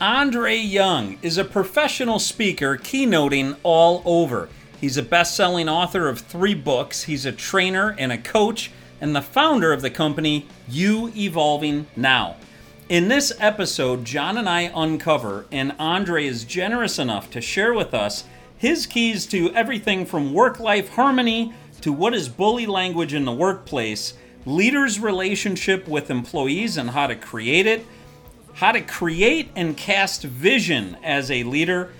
Andre Young is a professional speaker keynoting all over. He's a best selling author of three books, he's a trainer and a coach, and the founder of the company You Evolving Now. In this episode, John and I uncover, and Andre is generous enough to share with us his keys to everything from work life harmony to what is bully language in the workplace, leaders' relationship with employees and how to create it, how to create and cast vision as a leader,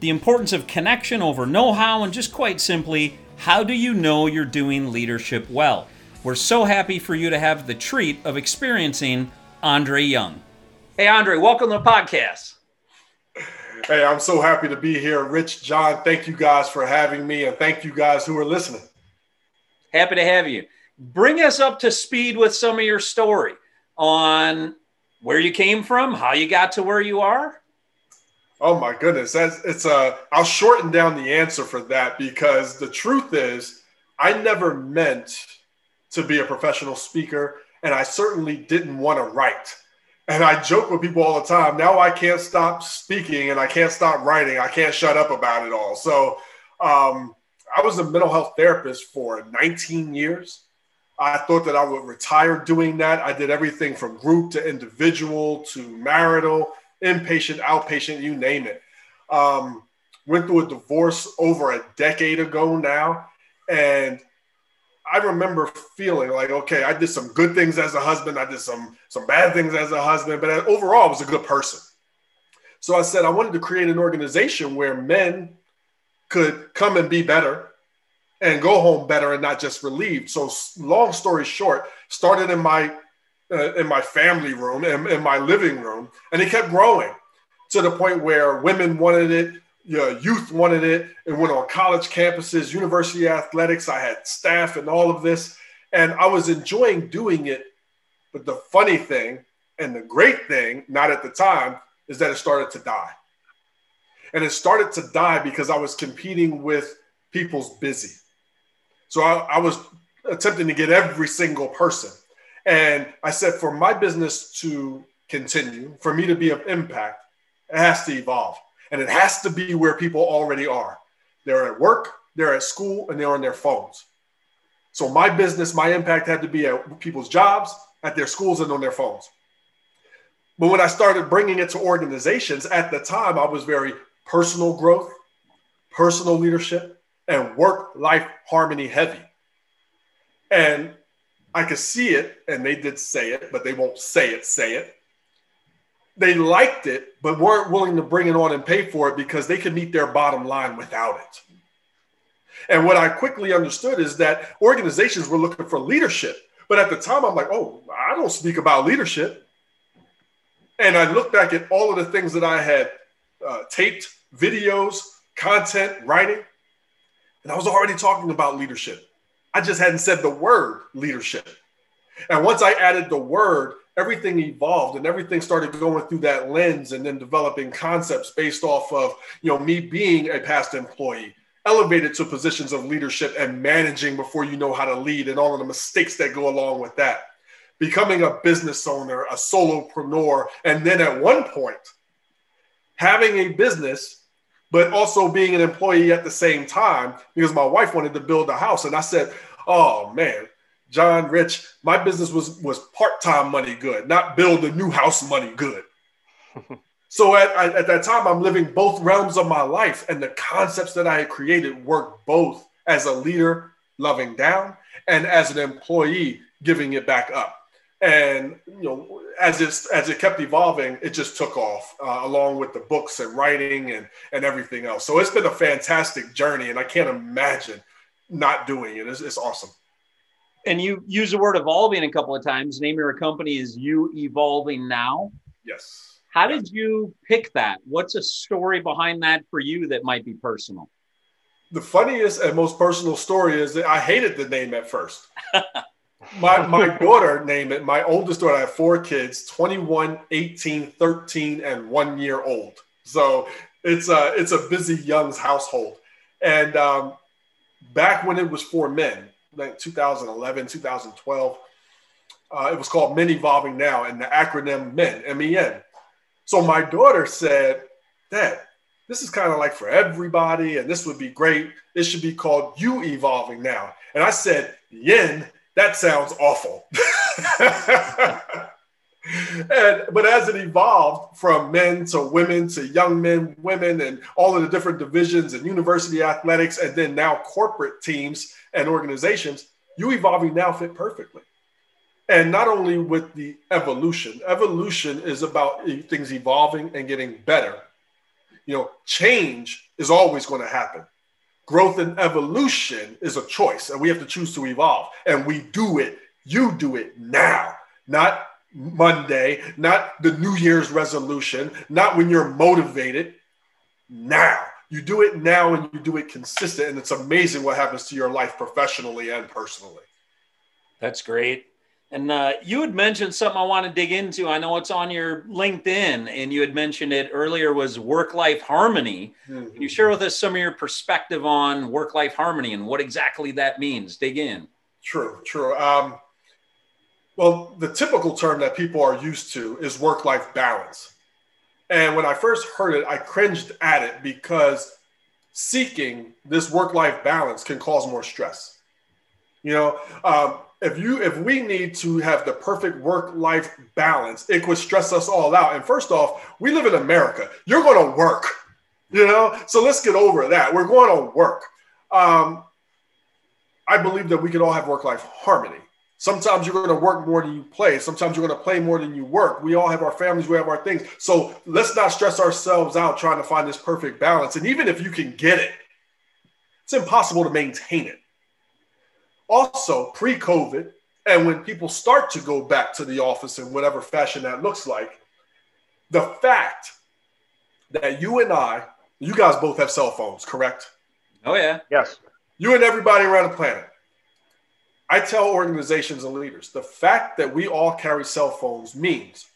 the importance of connection over know how, and just quite simply, how do you know you're doing leadership well? We're so happy for you to have the treat of experiencing Andre Young. Hey, Andre, welcome to the podcast. Hey, I'm so happy to be here. Rich, John, thank you guys for having me, and thank you guys who are listening. Happy to have you. Bring us up to speed with some of your story on where you came from, how you got to where you are. Oh my goodness, that's it's a. I'll shorten down the answer for that because the truth is, I never meant to be a professional speaker, and I certainly didn't want to write. And I joke with people all the time. Now I can't stop speaking, and I can't stop writing. I can't shut up about it all. So um, I was a mental health therapist for 19 years. I thought that I would retire doing that. I did everything from group to individual to marital, inpatient, outpatient, you name it. Um, went through a divorce over a decade ago now. And I remember feeling like, okay, I did some good things as a husband. I did some, some bad things as a husband, but overall, I was a good person. So I said I wanted to create an organization where men could come and be better and go home better and not just relieved. So long story short, started in my uh, in my family room in, in my living room, and it kept growing to the point where women wanted it, you know, youth wanted it, and went on college campuses, university athletics. I had staff and all of this, and I was enjoying doing it. But the funny thing and the great thing, not at the time, is that it started to die. And it started to die because I was competing with people's busy. So I, I was attempting to get every single person. And I said, for my business to continue, for me to be of impact, it has to evolve. And it has to be where people already are. They're at work, they're at school, and they're on their phones. So my business, my impact had to be at people's jobs, at their schools, and on their phones. But when I started bringing it to organizations, at the time, I was very personal growth, personal leadership, and work life harmony heavy. And I could see it, and they did say it, but they won't say it, say it. They liked it, but weren't willing to bring it on and pay for it because they could meet their bottom line without it. And what I quickly understood is that organizations were looking for leadership. But at the time, I'm like, oh, I don't speak about leadership. And I look back at all of the things that I had uh, taped, videos, content, writing, and I was already talking about leadership. I just hadn't said the word leadership. And once I added the word, everything evolved and everything started going through that lens and then developing concepts based off of, you know, me being a past employee, elevated to positions of leadership and managing before you know how to lead and all of the mistakes that go along with that. Becoming a business owner, a solopreneur, and then at one point, having a business but also being an employee at the same time because my wife wanted to build a house. And I said, Oh man, John Rich, my business was was part-time money good, not build a new house money good. so at, at that time, I'm living both realms of my life, and the concepts that I had created work both as a leader, loving down, and as an employee, giving it back up and you know as it as it kept evolving it just took off uh, along with the books and writing and and everything else. So it's been a fantastic journey and i can't imagine not doing it. It's, it's awesome. And you use the word evolving a couple of times. Name your company is you evolving now. Yes. How did you pick that? What's a story behind that for you that might be personal? The funniest and most personal story is that i hated the name at first my my daughter name it my oldest daughter i have four kids 21 18 13 and one year old so it's a it's a busy young's household and um, back when it was for men like 2011 2012 uh, it was called men evolving now and the acronym men men So my daughter said, Dad, this is kind of like for everybody, and this would be great. This should be called You Evolving Now. And I said, Yin, that sounds awful. and but as it evolved from men to women to young men, women, and all of the different divisions and university athletics, and then now corporate teams and organizations, you evolving now fit perfectly. And not only with the evolution, evolution is about things evolving and getting better. You know, change is always going to happen. Growth and evolution is a choice, and we have to choose to evolve. And we do it. You do it now, not Monday, not the New Year's resolution, not when you're motivated. Now. You do it now and you do it consistent. And it's amazing what happens to your life professionally and personally. That's great. And uh, you had mentioned something I want to dig into. I know it's on your LinkedIn, and you had mentioned it earlier was work life harmony. Mm-hmm. Can you share with us some of your perspective on work life harmony and what exactly that means? Dig in. True, true. Um, well, the typical term that people are used to is work life balance. And when I first heard it, I cringed at it because seeking this work life balance can cause more stress. You know, um, if you if we need to have the perfect work life balance, it could stress us all out. And first off, we live in America. You're going to work, you know. So let's get over that. We're going to work. Um, I believe that we can all have work life harmony. Sometimes you're going to work more than you play. Sometimes you're going to play more than you work. We all have our families, we have our things. So let's not stress ourselves out trying to find this perfect balance. And even if you can get it, it's impossible to maintain it. Also, pre COVID, and when people start to go back to the office in whatever fashion that looks like, the fact that you and I, you guys both have cell phones, correct? Oh, yeah. Yes. You and everybody around the planet. I tell organizations and leaders the fact that we all carry cell phones means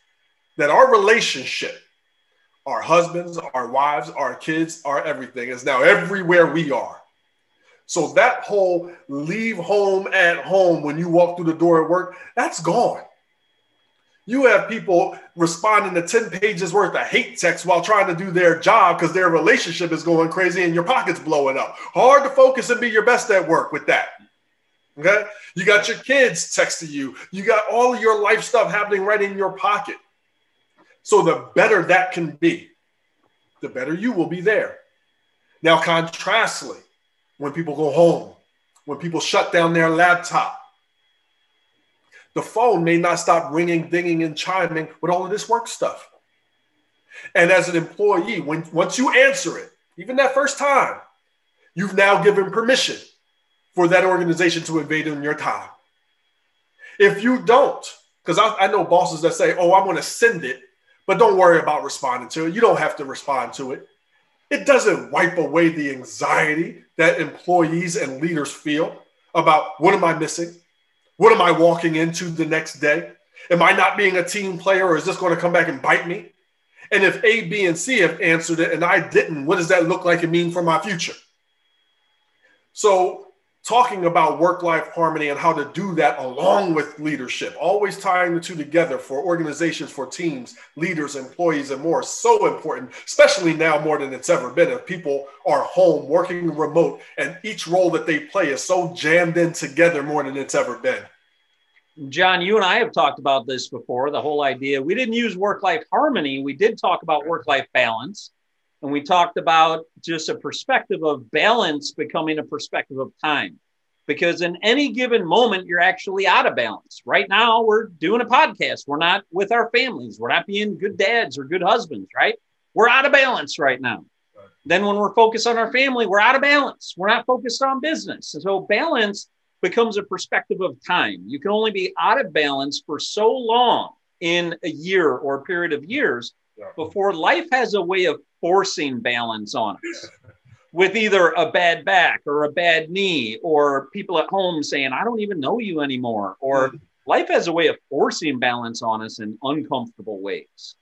that our relationship, our husbands, our wives, our kids, our everything is now everywhere we are. So that whole leave home at home when you walk through the door at work, that's gone. You have people responding to 10 pages worth of hate text while trying to do their job because their relationship is going crazy and your pocket's blowing up. Hard to focus and be your best at work with that. Okay. You got your kids texting you. You got all your life stuff happening right in your pocket. So the better that can be, the better you will be there. Now, contrastly, when people go home, when people shut down their laptop. The phone may not stop ringing, dinging, and chiming with all of this work stuff. And as an employee, when once you answer it, even that first time, you've now given permission for that organization to invade in your time. If you don't, because I, I, know bosses that say, oh, I'm going to send it, but don't worry about responding to it. You don't have to respond to it. It doesn't wipe away the anxiety that employees and leaders feel about what am I missing? What am I walking into the next day? Am I not being a team player or is this going to come back and bite me? And if A, B, and C have answered it and I didn't, what does that look like and mean for my future? So talking about work life harmony and how to do that along with leadership, always tying the two together for organizations, for teams, leaders, employees, and more. So important, especially now more than it's ever been. If people are home working remote and each role that they play is so jammed in together more than it's ever been. John, you and I have talked about this before the whole idea. We didn't use work life harmony, we did talk about work life balance and we talked about just a perspective of balance becoming a perspective of time. Because in any given moment, you're actually out of balance. Right now, we're doing a podcast. We're not with our families. We're not being good dads or good husbands, right? We're out of balance right now. Then, when we're focused on our family, we're out of balance. We're not focused on business. And so, balance becomes a perspective of time. You can only be out of balance for so long in a year or a period of years before life has a way of forcing balance on us with either a bad back or a bad knee or people at home saying, I don't even know you anymore. Or mm-hmm. life has a way of forcing balance on us in uncomfortable ways.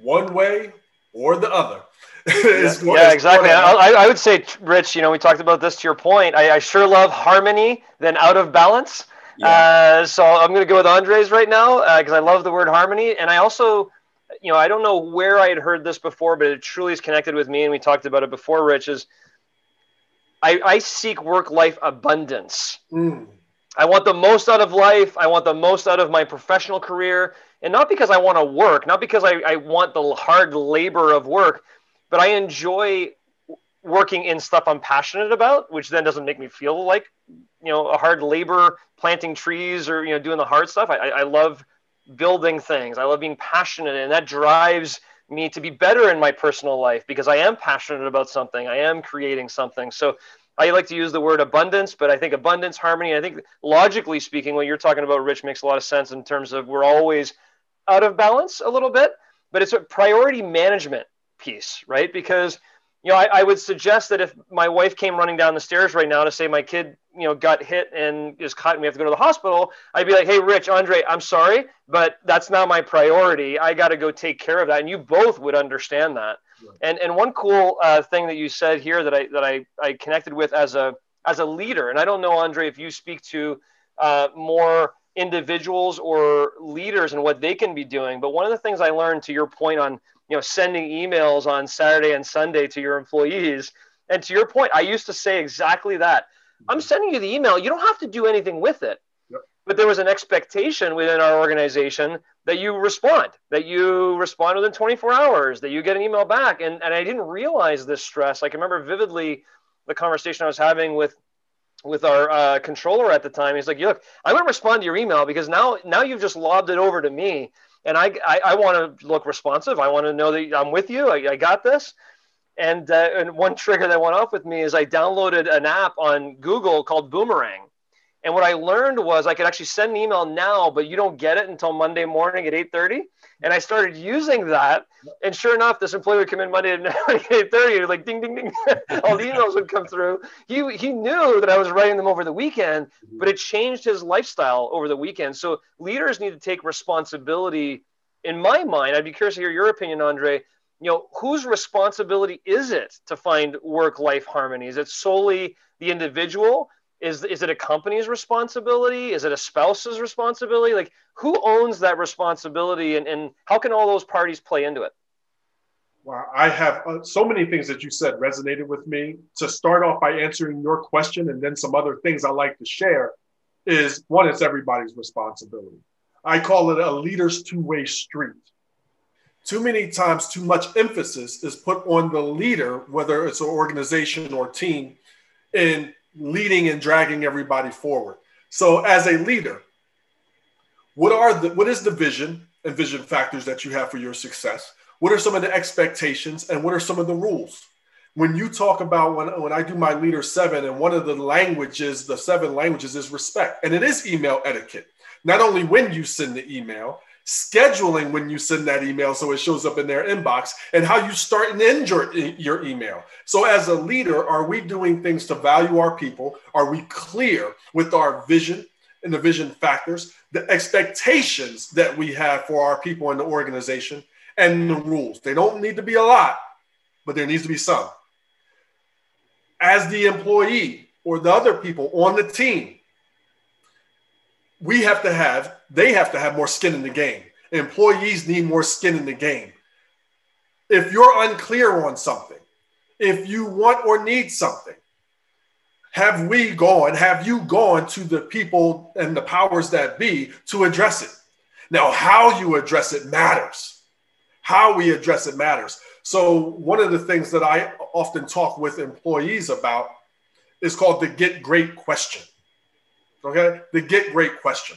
One way or the other. yeah, yeah exactly. I, I, would say, Rich, you know, we talked about this to your point. I, I sure love harmony than out of balance. Yeah. Uh, so I'm going to go with Andres right now because uh, I love the word harmony. And I also you know, I don't know where I had heard this before, but it truly is connected with me, and we talked about it before. Rich is I, I seek work life abundance. Mm. I want the most out of life. I want the most out of my professional career, and not because I want to work, not because I, I want the hard labor of work, but I enjoy working in stuff I'm passionate about, which then doesn't make me feel like you know a hard labor planting trees or you know doing the hard stuff. I, I love building things. I love being passionate, and that drives me to be better in my personal life because I am passionate about something. I am creating something. So I like to use the word abundance, but I think abundance, harmony. I think logically speaking, what you're talking about, Rich, makes a lot of sense in terms of we're always out of balance a little bit, but it's a priority management piece, right? Because you know, I, I, would suggest that if my wife came running down the stairs right now to say my kid, you know, got hit and is cut and we have to go to the hospital, I'd be like, hey, Rich, Andre, I'm sorry, but that's not my priority. I got to go take care of that. And you both would understand that. Right. And and one cool uh, thing that you said here that I that I, I connected with as a as a leader, and I don't know, Andre, if you speak to uh, more individuals or leaders and what they can be doing, but one of the things I learned to your point on you know sending emails on Saturday and Sunday to your employees. And to your point, I used to say exactly that. I'm mm-hmm. sending you the email. You don't have to do anything with it. Yep. But there was an expectation within our organization that you respond, that you respond within 24 hours, that you get an email back. And, and I didn't realize this stress. I can remember vividly the conversation I was having with with our uh, controller at the time. He's like, "Look, I'm going to respond to your email because now now you've just lobbed it over to me, and I, I, I want to look responsive. I want to know that I'm with you. I, I got this. And, uh, and one trigger that went off with me is I downloaded an app on Google called Boomerang. And what I learned was I could actually send an email now, but you don't get it until Monday morning at 8:30. And I started using that. And sure enough, this employee would come in Monday at 8:30, like ding ding ding, all the emails would come through. He he knew that I was writing them over the weekend, but it changed his lifestyle over the weekend. So leaders need to take responsibility. In my mind, I'd be curious to hear your opinion, Andre you know whose responsibility is it to find work life harmony is it solely the individual is is it a company's responsibility is it a spouse's responsibility like who owns that responsibility and, and how can all those parties play into it Wow, I have uh, so many things that you said resonated with me. To start off by answering your question, and then some other things I like to share is one, it's everybody's responsibility. I call it a leader's two way street. Too many times, too much emphasis is put on the leader, whether it's an organization or team, in leading and dragging everybody forward. So, as a leader, what are the what is the vision and vision factors that you have for your success? What are some of the expectations and what are some of the rules? When you talk about when, when I do my leader seven, and one of the languages, the seven languages is respect, and it is email etiquette. Not only when you send the email, scheduling when you send that email so it shows up in their inbox and how you start and end your, your email. So as a leader are we doing things to value our people? Are we clear with our vision and the vision factors the expectations that we have for our people in the organization and the rules? They don't need to be a lot but there needs to be some. As the employee or the other people on the team we have to have, they have to have more skin in the game. Employees need more skin in the game. If you're unclear on something, if you want or need something, have we gone, have you gone to the people and the powers that be to address it? Now, how you address it matters. How we address it matters. So, one of the things that I often talk with employees about is called the get great question. Okay, the get great question.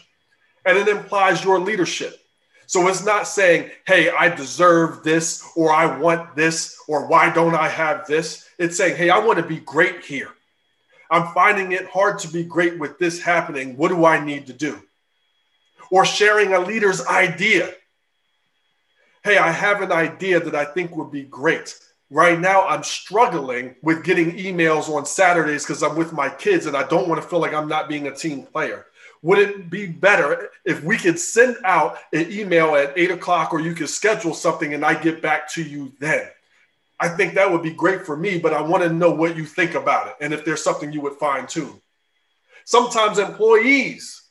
And it implies your leadership. So it's not saying, hey, I deserve this, or I want this, or why don't I have this? It's saying, hey, I want to be great here. I'm finding it hard to be great with this happening. What do I need to do? Or sharing a leader's idea. Hey, I have an idea that I think would be great right now I'm struggling with getting emails on Saturdays because I'm with my kids and I don't want to feel like I'm not being a team player. Would it be better if we could send out an email at eight o'clock or you could schedule something and I get back to you then? I think that would be great for me, but I want to know what you think about it and if there's something you would fine tune. Sometimes employees,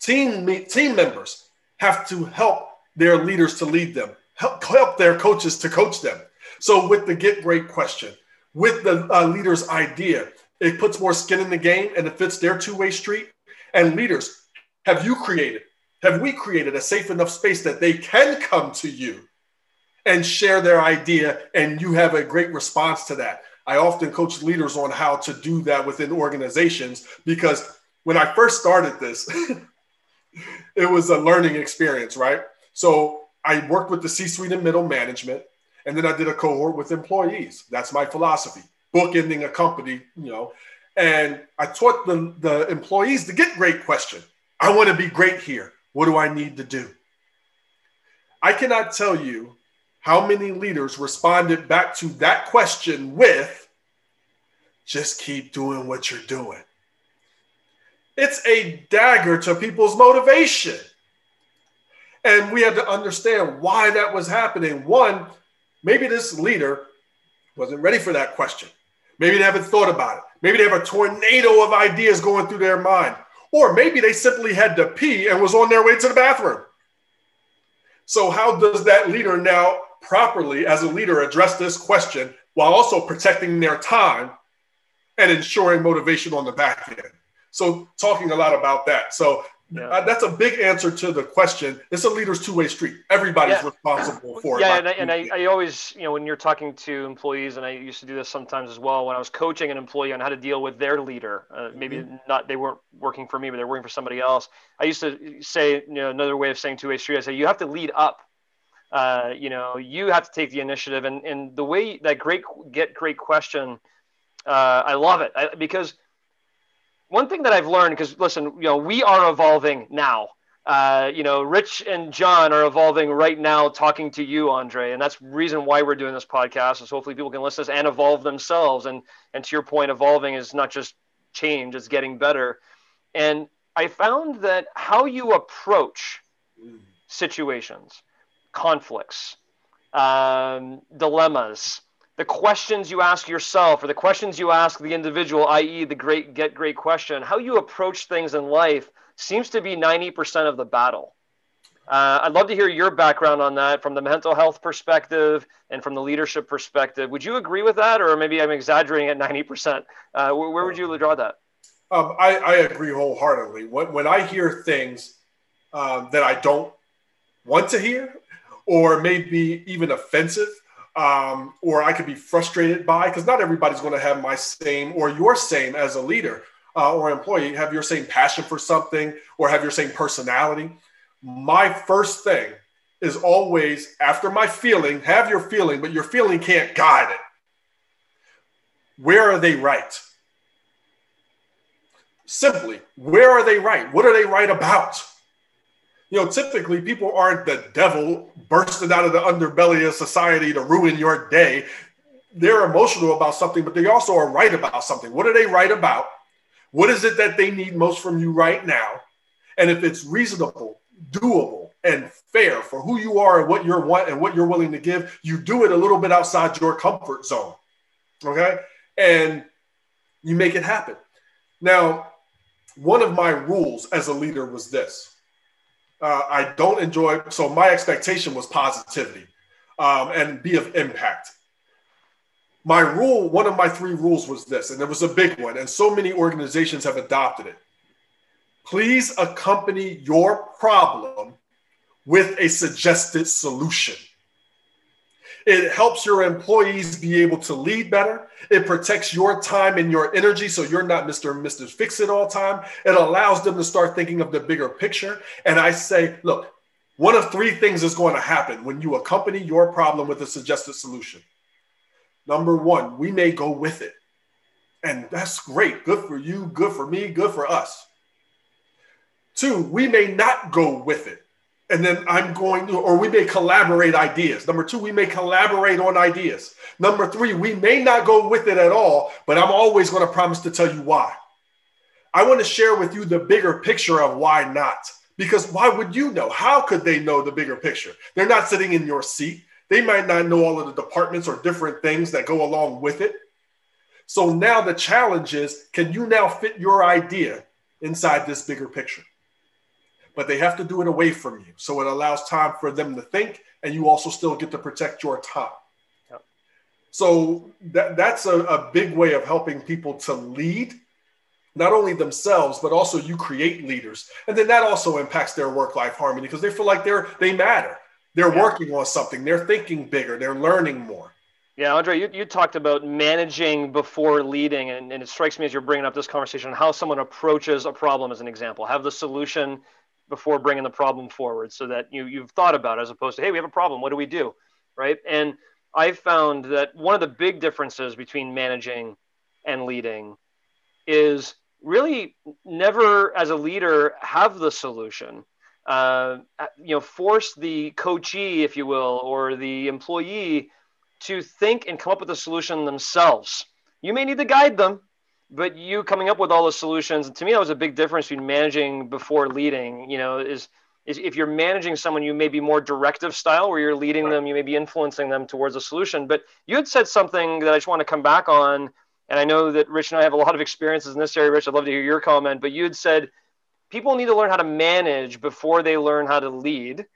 team, team members have to help their leaders to lead them, help, help their coaches to coach them. So, with the get great question, with the uh, leader's idea, it puts more skin in the game and it fits their two way street. And leaders, have you created, have we created a safe enough space that they can come to you and share their idea and you have a great response to that? I often coach leaders on how to do that within organizations because when I first started this, it was a learning experience, right? So I worked with the C suite and middle management, and then I did a cohort with employees. That's my philosophy, bookending a company, you know. And I taught the, the employees the get great question I want to be great here. What do I need to do? I cannot tell you how many leaders responded back to that question with just keep doing what you're doing. It's a dagger to people's motivation. And we had to understand why that was happening. One, maybe this leader wasn't ready for that question. Maybe they haven't thought about it. Maybe they have a tornado of ideas going through their mind. Or maybe they simply had to pee and was on their way to the bathroom. So, how does that leader now properly, as a leader, address this question while also protecting their time and ensuring motivation on the back end? So, talking a lot about that. So, yeah. Uh, that's a big answer to the question. It's a leader's two-way street. Everybody's yeah. responsible for yeah, it. Yeah, and, I, and I, I, always, you know, when you're talking to employees, and I used to do this sometimes as well, when I was coaching an employee on how to deal with their leader, uh, maybe mm-hmm. not they weren't working for me, but they're working for somebody else. I used to say, you know, another way of saying two-way street. I say you have to lead up. Uh, you know, you have to take the initiative, and and the way that great get great question, uh, I love it I, because one thing that I've learned, because listen, you know, we are evolving now. Uh, you know, Rich and John are evolving right now, talking to you, Andre, and that's reason why we're doing this podcast. Is hopefully people can listen to and evolve themselves. And and to your point, evolving is not just change; it's getting better. And I found that how you approach situations, conflicts, um, dilemmas, the questions you ask yourself or the questions you ask the individual, i.e., the great get great question, how you approach things in life seems to be 90% of the battle. Uh, I'd love to hear your background on that from the mental health perspective and from the leadership perspective. Would you agree with that, or maybe I'm exaggerating at 90%? Uh, where, would you draw that? Um, I, I, agree wholeheartedly. When, when I hear things um, that I don't want to hear, or maybe even offensive, um, or I could be frustrated by because not everybody's going to have my same or your same as a leader uh, or employee, have your same passion for something or have your same personality. My first thing is always after my feeling, have your feeling, but your feeling can't guide it. Where are they right? Simply, where are they right? What are they right about? You know, typically people aren't the devil bursting out of the underbelly of society to ruin your day. They're emotional about something, but they also are right about something. What are they right about? What is it that they need most from you right now? And if it's reasonable, doable, and fair for who you are and what you're want and what you're willing to give, you do it a little bit outside your comfort zone. Okay. And you make it happen. Now, one of my rules as a leader was this uh, I don't enjoy. So my expectation was positivity um, and be of impact. My rule, one of my three rules was this, and it was a big one, and so many organizations have adopted it. Please accompany your problem with a suggested solution. It helps your employees be able to lead better. It protects your time and your energy so you're not Mr. and Mrs. Fix It all time. It allows them to start thinking of the bigger picture. And I say, look, one of three things is going to happen when you accompany your problem with a suggested solution. Number one, we may go with it. And that's great. Good for you, good for me, good for us. Two, we may not go with it and then I'm going to, or we may collaborate ideas. Number two, we may collaborate on ideas. Number three, we may not go with it at all, but I'm always going to promise to tell you why. I want to share with you the bigger picture of why not. Because why would you know? How could they know the bigger picture? They're not sitting in your seat. They might not know all of the departments or different things that go along with it. So now the challenge is can you now fit your idea inside this bigger picture? But they have to do it away from you. So it allows time for them to think, and you also still get to protect your time. Yep. So that, that's a, a big way of helping people to lead not only themselves but also you create leaders and then that also impacts their work life harmony because they feel like they're they matter they're yeah. working on something they're thinking bigger they're learning more yeah andre you, you talked about managing before leading and, and it strikes me as you're bringing up this conversation on how someone approaches a problem as an example have the solution before bringing the problem forward so that you, you've thought about it as opposed to hey we have a problem. What do we do? Right? And i found that one of the big differences between managing and leading is really never as a leader have the solution. Uh, you know force the coachee if you will or the employee to think and come up with a solution themselves. You may need to guide them but you coming up with all the solutions to me that was a big difference between managing before leading you know is is if you're managing someone you may be more directive style where you're leading right. them you may be influencing them towards a solution but you had said something that i just want to come back on and I know that Rich and I have a lot of experiences in this area. Rich, I'd love to hear your comment. But you had said people need to learn how to manage before they learn how to lead,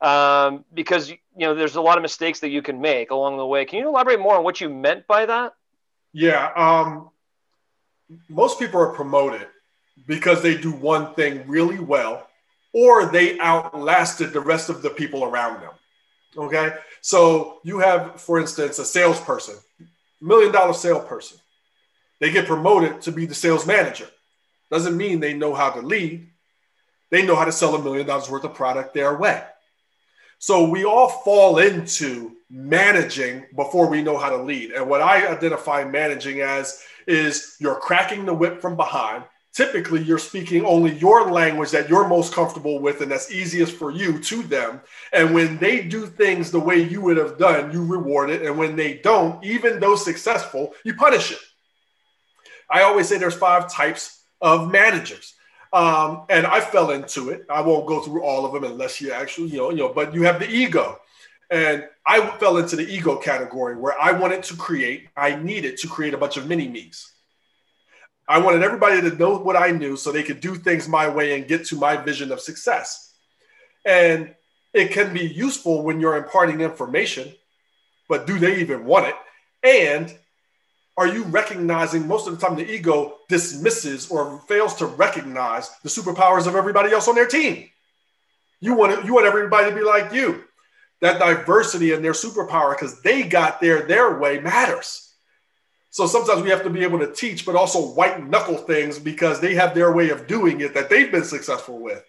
um, because you know there's a lot of mistakes that you can make along the way. Can you elaborate more on what you meant by that? Yeah, um, most people are promoted because they do one thing really well, or they outlasted the rest of the people around them. Okay, so you have, for instance, a salesperson, million dollar salesperson they get promoted to be the sales manager. Doesn't mean they know how to lead. They know how to sell a million dollars worth of product their way. So we all fall into managing before we know how to lead. And what I identify managing as is you're cracking the whip from behind. Typically, you're speaking only your language that you're most comfortable with and that's easiest for you to them. And when they do things the way you would have done, you reward it. And when they don't, even though successful, you punish it. I always say there's five types of managers. Um, and I fell into it. I won't go through all of them unless you actually, you know, you know, but you have the ego. And I fell into the ego category where I wanted to create, I needed to create a bunch of mini me's. I wanted everybody to know what I knew so they could do things my way and get to my vision of success. And it can be useful when you're imparting information, but do they even want it? And are you recognizing most of the time the ego dismisses or fails to recognize the superpowers of everybody else on their team? You want you want everybody to be like you. That diversity and their superpower, because they got there their way, matters. So sometimes we have to be able to teach, but also white knuckle things because they have their way of doing it that they've been successful with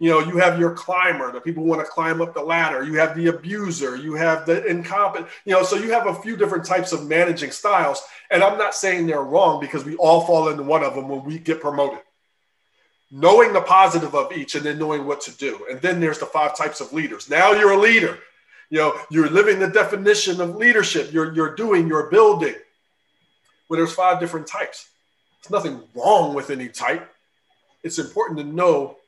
you know, you have your climber, the people who want to climb up the ladder. You have the abuser. You have the incompetent. You know, so you have a few different types of managing styles. And I'm not saying they're wrong because we all fall into one of them when we get promoted. Knowing the positive of each and then knowing what to do. And then there's the five types of leaders. Now you're a leader. You know, you're living the definition of leadership. You're, you're doing, you're building. Well, there's five different types. There's nothing wrong with any type. It's important to know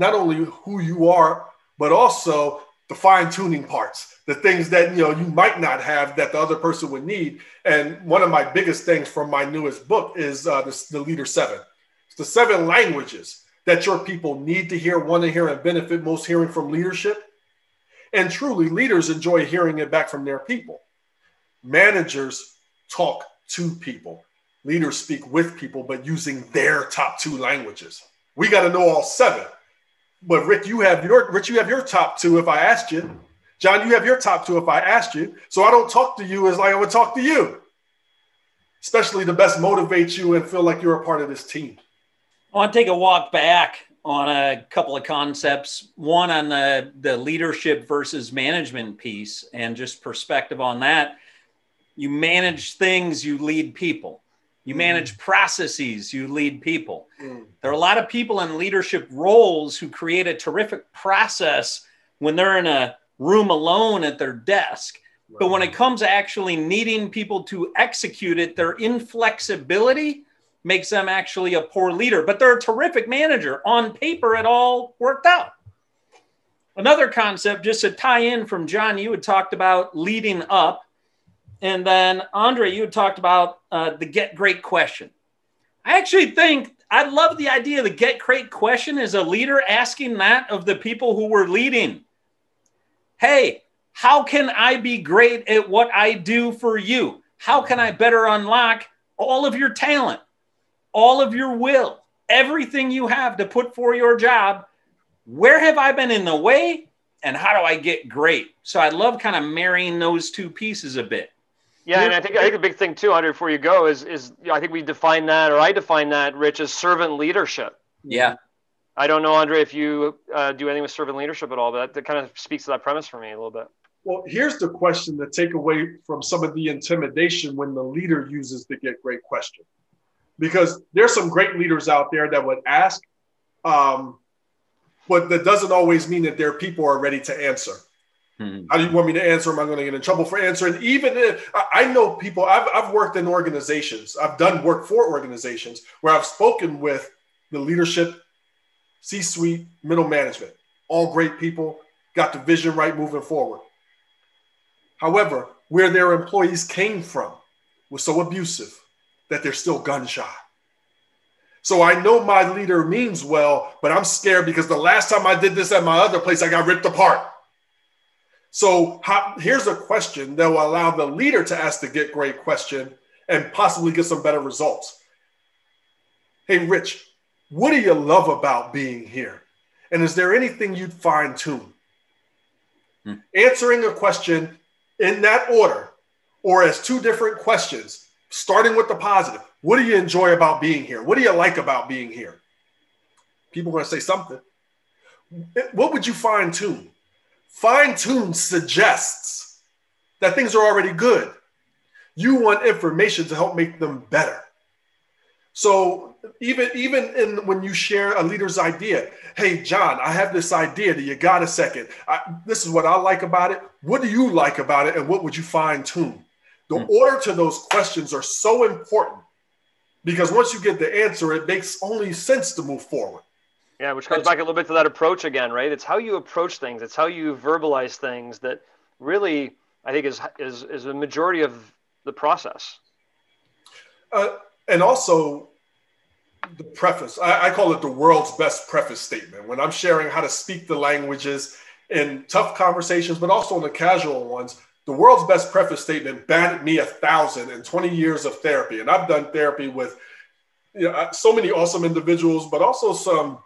not only who you are, but also the fine tuning parts, the things that you know you might not have that the other person would need. And one of my biggest things from my newest book is uh, the, the Leader Seven. It's the seven languages that your people need to hear, want to hear, and benefit most hearing from leadership. And truly, leaders enjoy hearing it back from their people. Managers talk to people. Leaders speak with people, but using their top two languages. We got to know all seven but Rick, you have your Rich, you have your top two. If I asked you, John, you have your top two. If I asked you, so I don't talk to you as like I would talk to you, especially to best motivate you and feel like you're a part of this team. I want to take a walk back on a couple of concepts. One on the the leadership versus management piece, and just perspective on that. You manage things, you lead people. You manage processes, you lead people. Mm. There are a lot of people in leadership roles who create a terrific process when they're in a room alone at their desk. Right. But when it comes to actually needing people to execute it, their inflexibility makes them actually a poor leader. But they're a terrific manager. On paper, it all worked out. Another concept, just to tie in from John, you had talked about leading up and then, Andre, you had talked about uh, the get great question. I actually think I love the idea of the get great question as a leader asking that of the people who were leading. Hey, how can I be great at what I do for you? How can I better unlock all of your talent, all of your will, everything you have to put for your job? Where have I been in the way? And how do I get great? So I love kind of marrying those two pieces a bit. Yeah, and I think I think the big thing too, Andre, before you go, is is you know, I think we define that, or I define that, Rich, as servant leadership. Yeah. I don't know, Andre, if you uh, do anything with servant leadership at all, but that, that kind of speaks to that premise for me a little bit. Well, here's the question to take away from some of the intimidation when the leader uses the get great question. Because there's some great leaders out there that would ask, um, but that doesn't always mean that their people are ready to answer. Hmm. How do you want me to answer? Am I going to get in trouble for answering? Even if I know people, I've, I've worked in organizations, I've done work for organizations where I've spoken with the leadership, C suite, middle management, all great people, got the vision right moving forward. However, where their employees came from was so abusive that they're still gun shy. So I know my leader means well, but I'm scared because the last time I did this at my other place, I got ripped apart. So how, here's a question that will allow the leader to ask the get great question and possibly get some better results. Hey, Rich, what do you love about being here? And is there anything you'd fine tune? Hmm. Answering a question in that order or as two different questions, starting with the positive. What do you enjoy about being here? What do you like about being here? People are going to say something. What would you fine tune? Fine tune suggests that things are already good. You want information to help make them better. So even even in when you share a leader's idea, hey John, I have this idea. Do you got a second? I, this is what I like about it. What do you like about it, and what would you fine tune? The mm-hmm. order to those questions are so important because once you get the answer, it makes only sense to move forward. Yeah, which comes back a little bit to that approach again, right? It's how you approach things. It's how you verbalize things that really, I think, is is is a majority of the process. Uh, and also, the preface. I, I call it the world's best preface statement. When I'm sharing how to speak the languages in tough conversations, but also in the casual ones, the world's best preface statement batted me a thousand in 20 years of therapy. And I've done therapy with you know, so many awesome individuals, but also some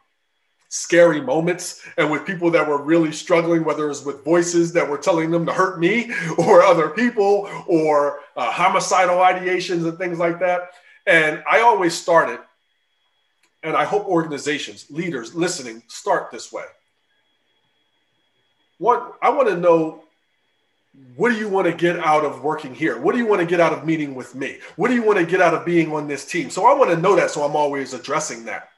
scary moments and with people that were really struggling, whether it was with voices that were telling them to hurt me or other people or uh, homicidal ideations and things like that. And I always started, and I hope organizations, leaders listening, start this way. What I want to know what do you want to get out of working here? What do you want to get out of meeting with me? What do you want to get out of being on this team? So I want to know that. So I'm always addressing that.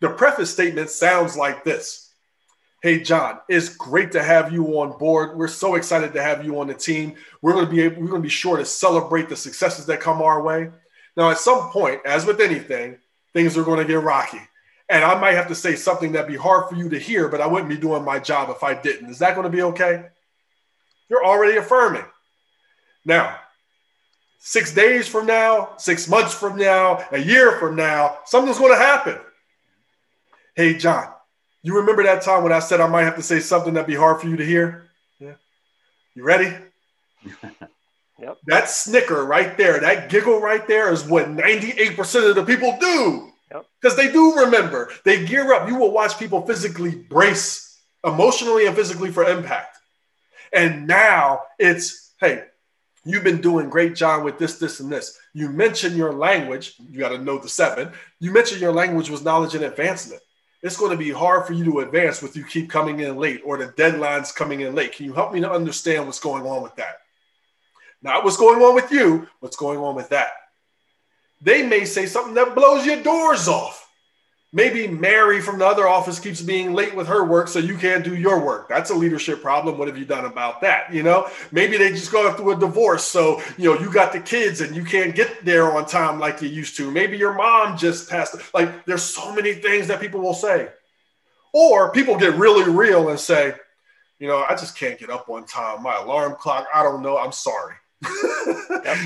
The preface statement sounds like this Hey, John, it's great to have you on board. We're so excited to have you on the team. We're going to be able, we're going to be sure to celebrate the successes that come our way. Now, at some point, as with anything, things are going to get rocky. And I might have to say something that'd be hard for you to hear, but I wouldn't be doing my job if I didn't. Is that going to be okay? You're already affirming. Now, six days from now, six months from now, a year from now, something's going to happen. Hey, John, you remember that time when I said I might have to say something that'd be hard for you to hear? Yeah. You ready? yep. That snicker right there, that giggle right there is what 98% of the people do. Because yep. they do remember. They gear up. You will watch people physically brace emotionally and physically for impact. And now it's, hey, you've been doing great, John, with this, this, and this. You mentioned your language. You got to know the seven. You mentioned your language was knowledge and advancement it's going to be hard for you to advance with you keep coming in late or the deadline's coming in late. Can you help me to understand what's going on with that? Not what's going on with you, what's going on with that. They may say something that blows your doors off. Maybe Mary from the other office keeps being late with her work, so you can't do your work. That's a leadership problem. What have you done about that? You know, maybe they just go through a divorce, so you know you got the kids and you can't get there on time like you used to. Maybe your mom just passed. Like, there's so many things that people will say, or people get really real and say, you know, I just can't get up on time. My alarm clock. I don't know. I'm sorry.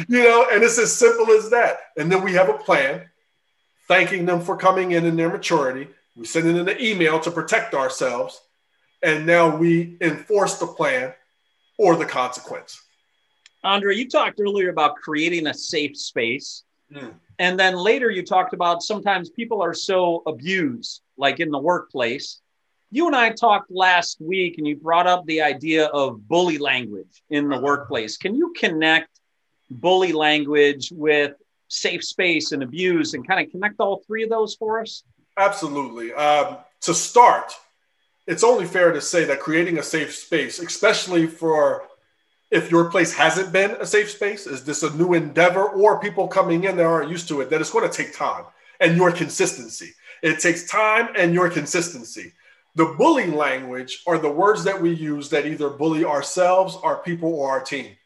You know, and it's as simple as that. And then we have a plan thanking them for coming in in their maturity. We send in an email to protect ourselves. And now we enforce the plan or the consequence. Andre, you talked earlier about creating a safe space. Mm. And then later you talked about sometimes people are so abused, like in the workplace. You and I talked last week and you brought up the idea of bully language in the workplace. Can you connect bully language with safe space and abuse and kind of connect all three of those for us? Absolutely. Um, to start, it's only fair to say that creating a safe space, especially for if your place hasn't been a safe space, is this a new endeavor or people coming in that aren't used to it, that it's going to take time and your consistency. It takes time and your consistency. The bullying language are the words that we use that either bully ourselves, our people, or our team.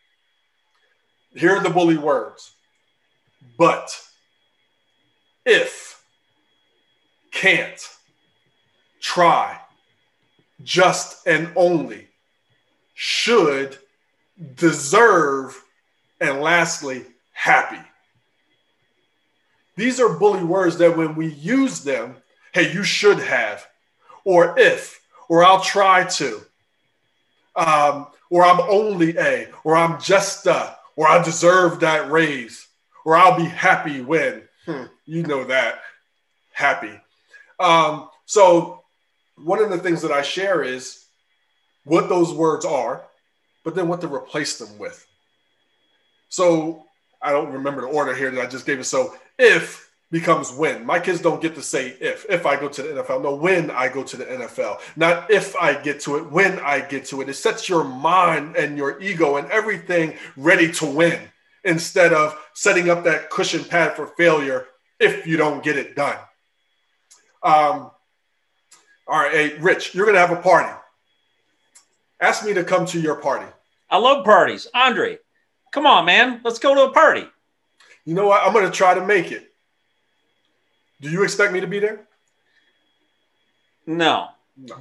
Here are the bully words. But, if, can't, try, just and only, should, deserve, and lastly, happy. These are bully words that when we use them, hey, you should have, or if, or I'll try to, um, or I'm only a, or I'm just a, or I deserve that raise, or I'll be happy when. Hmm, you know that. Happy. Um, so, one of the things that I share is what those words are, but then what to replace them with. So I don't remember the order here that I just gave it. So if becomes when. My kids don't get to say if. If I go to the NFL, no, when I go to the NFL. Not if I get to it, when I get to it. It sets your mind and your ego and everything ready to win instead of setting up that cushion pad for failure if you don't get it done. Um, all right, hey, Rich, you're going to have a party. Ask me to come to your party. I love parties. Andre, come on, man. Let's go to a party. You know what? I'm going to try to make it. Do you expect me to be there? No. No.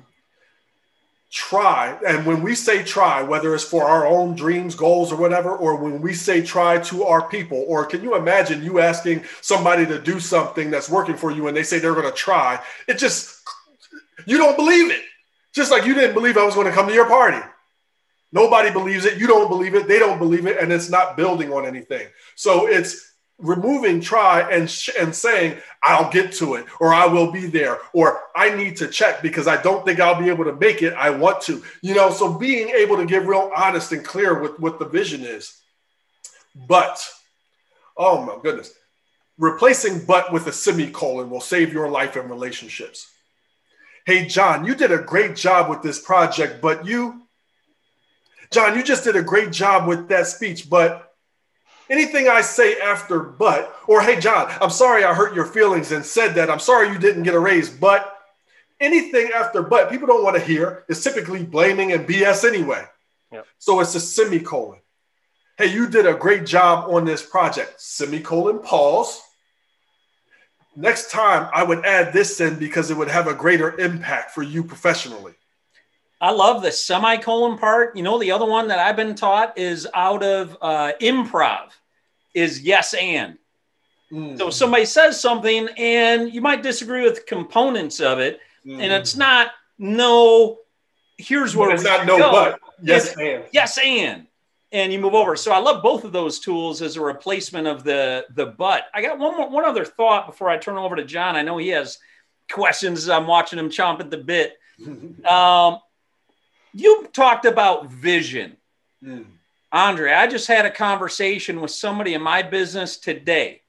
Try. And when we say try, whether it's for our own dreams, goals, or whatever, or when we say try to our people, or can you imagine you asking somebody to do something that's working for you and they say they're going to try? It just, you don't believe it. Just like you didn't believe I was going to come to your party. Nobody believes it. You don't believe it. They don't believe it. And it's not building on anything. So it's removing try and, sh- and saying, I'll get to it, or I will be there, or I need to check because I don't think I'll be able to make it. I want to, you know, so being able to get real honest and clear with what the vision is. But, oh my goodness, replacing but with a semicolon will save your life and relationships. Hey, John, you did a great job with this project, but you, John, you just did a great job with that speech, but anything I say after but, or hey, John, I'm sorry I hurt your feelings and said that. I'm sorry you didn't get a raise, but anything after but, people don't want to hear is typically blaming and BS anyway. Yep. So it's a semicolon. Hey, you did a great job on this project. Semicolon, pause. Next time I would add this in because it would have a greater impact for you professionally. I love the semicolon part. You know, the other one that I've been taught is out of uh, improv is yes and. Mm. So somebody says something and you might disagree with components of it, mm. and it's not no. Here's where it's not no, go. but yes it's, and yes and and you move over. So I love both of those tools as a replacement of the the but. I got one more one other thought before I turn over to John. I know he has questions I'm watching him chomp at the bit. Um, you talked about vision. Mm. Andre, I just had a conversation with somebody in my business today.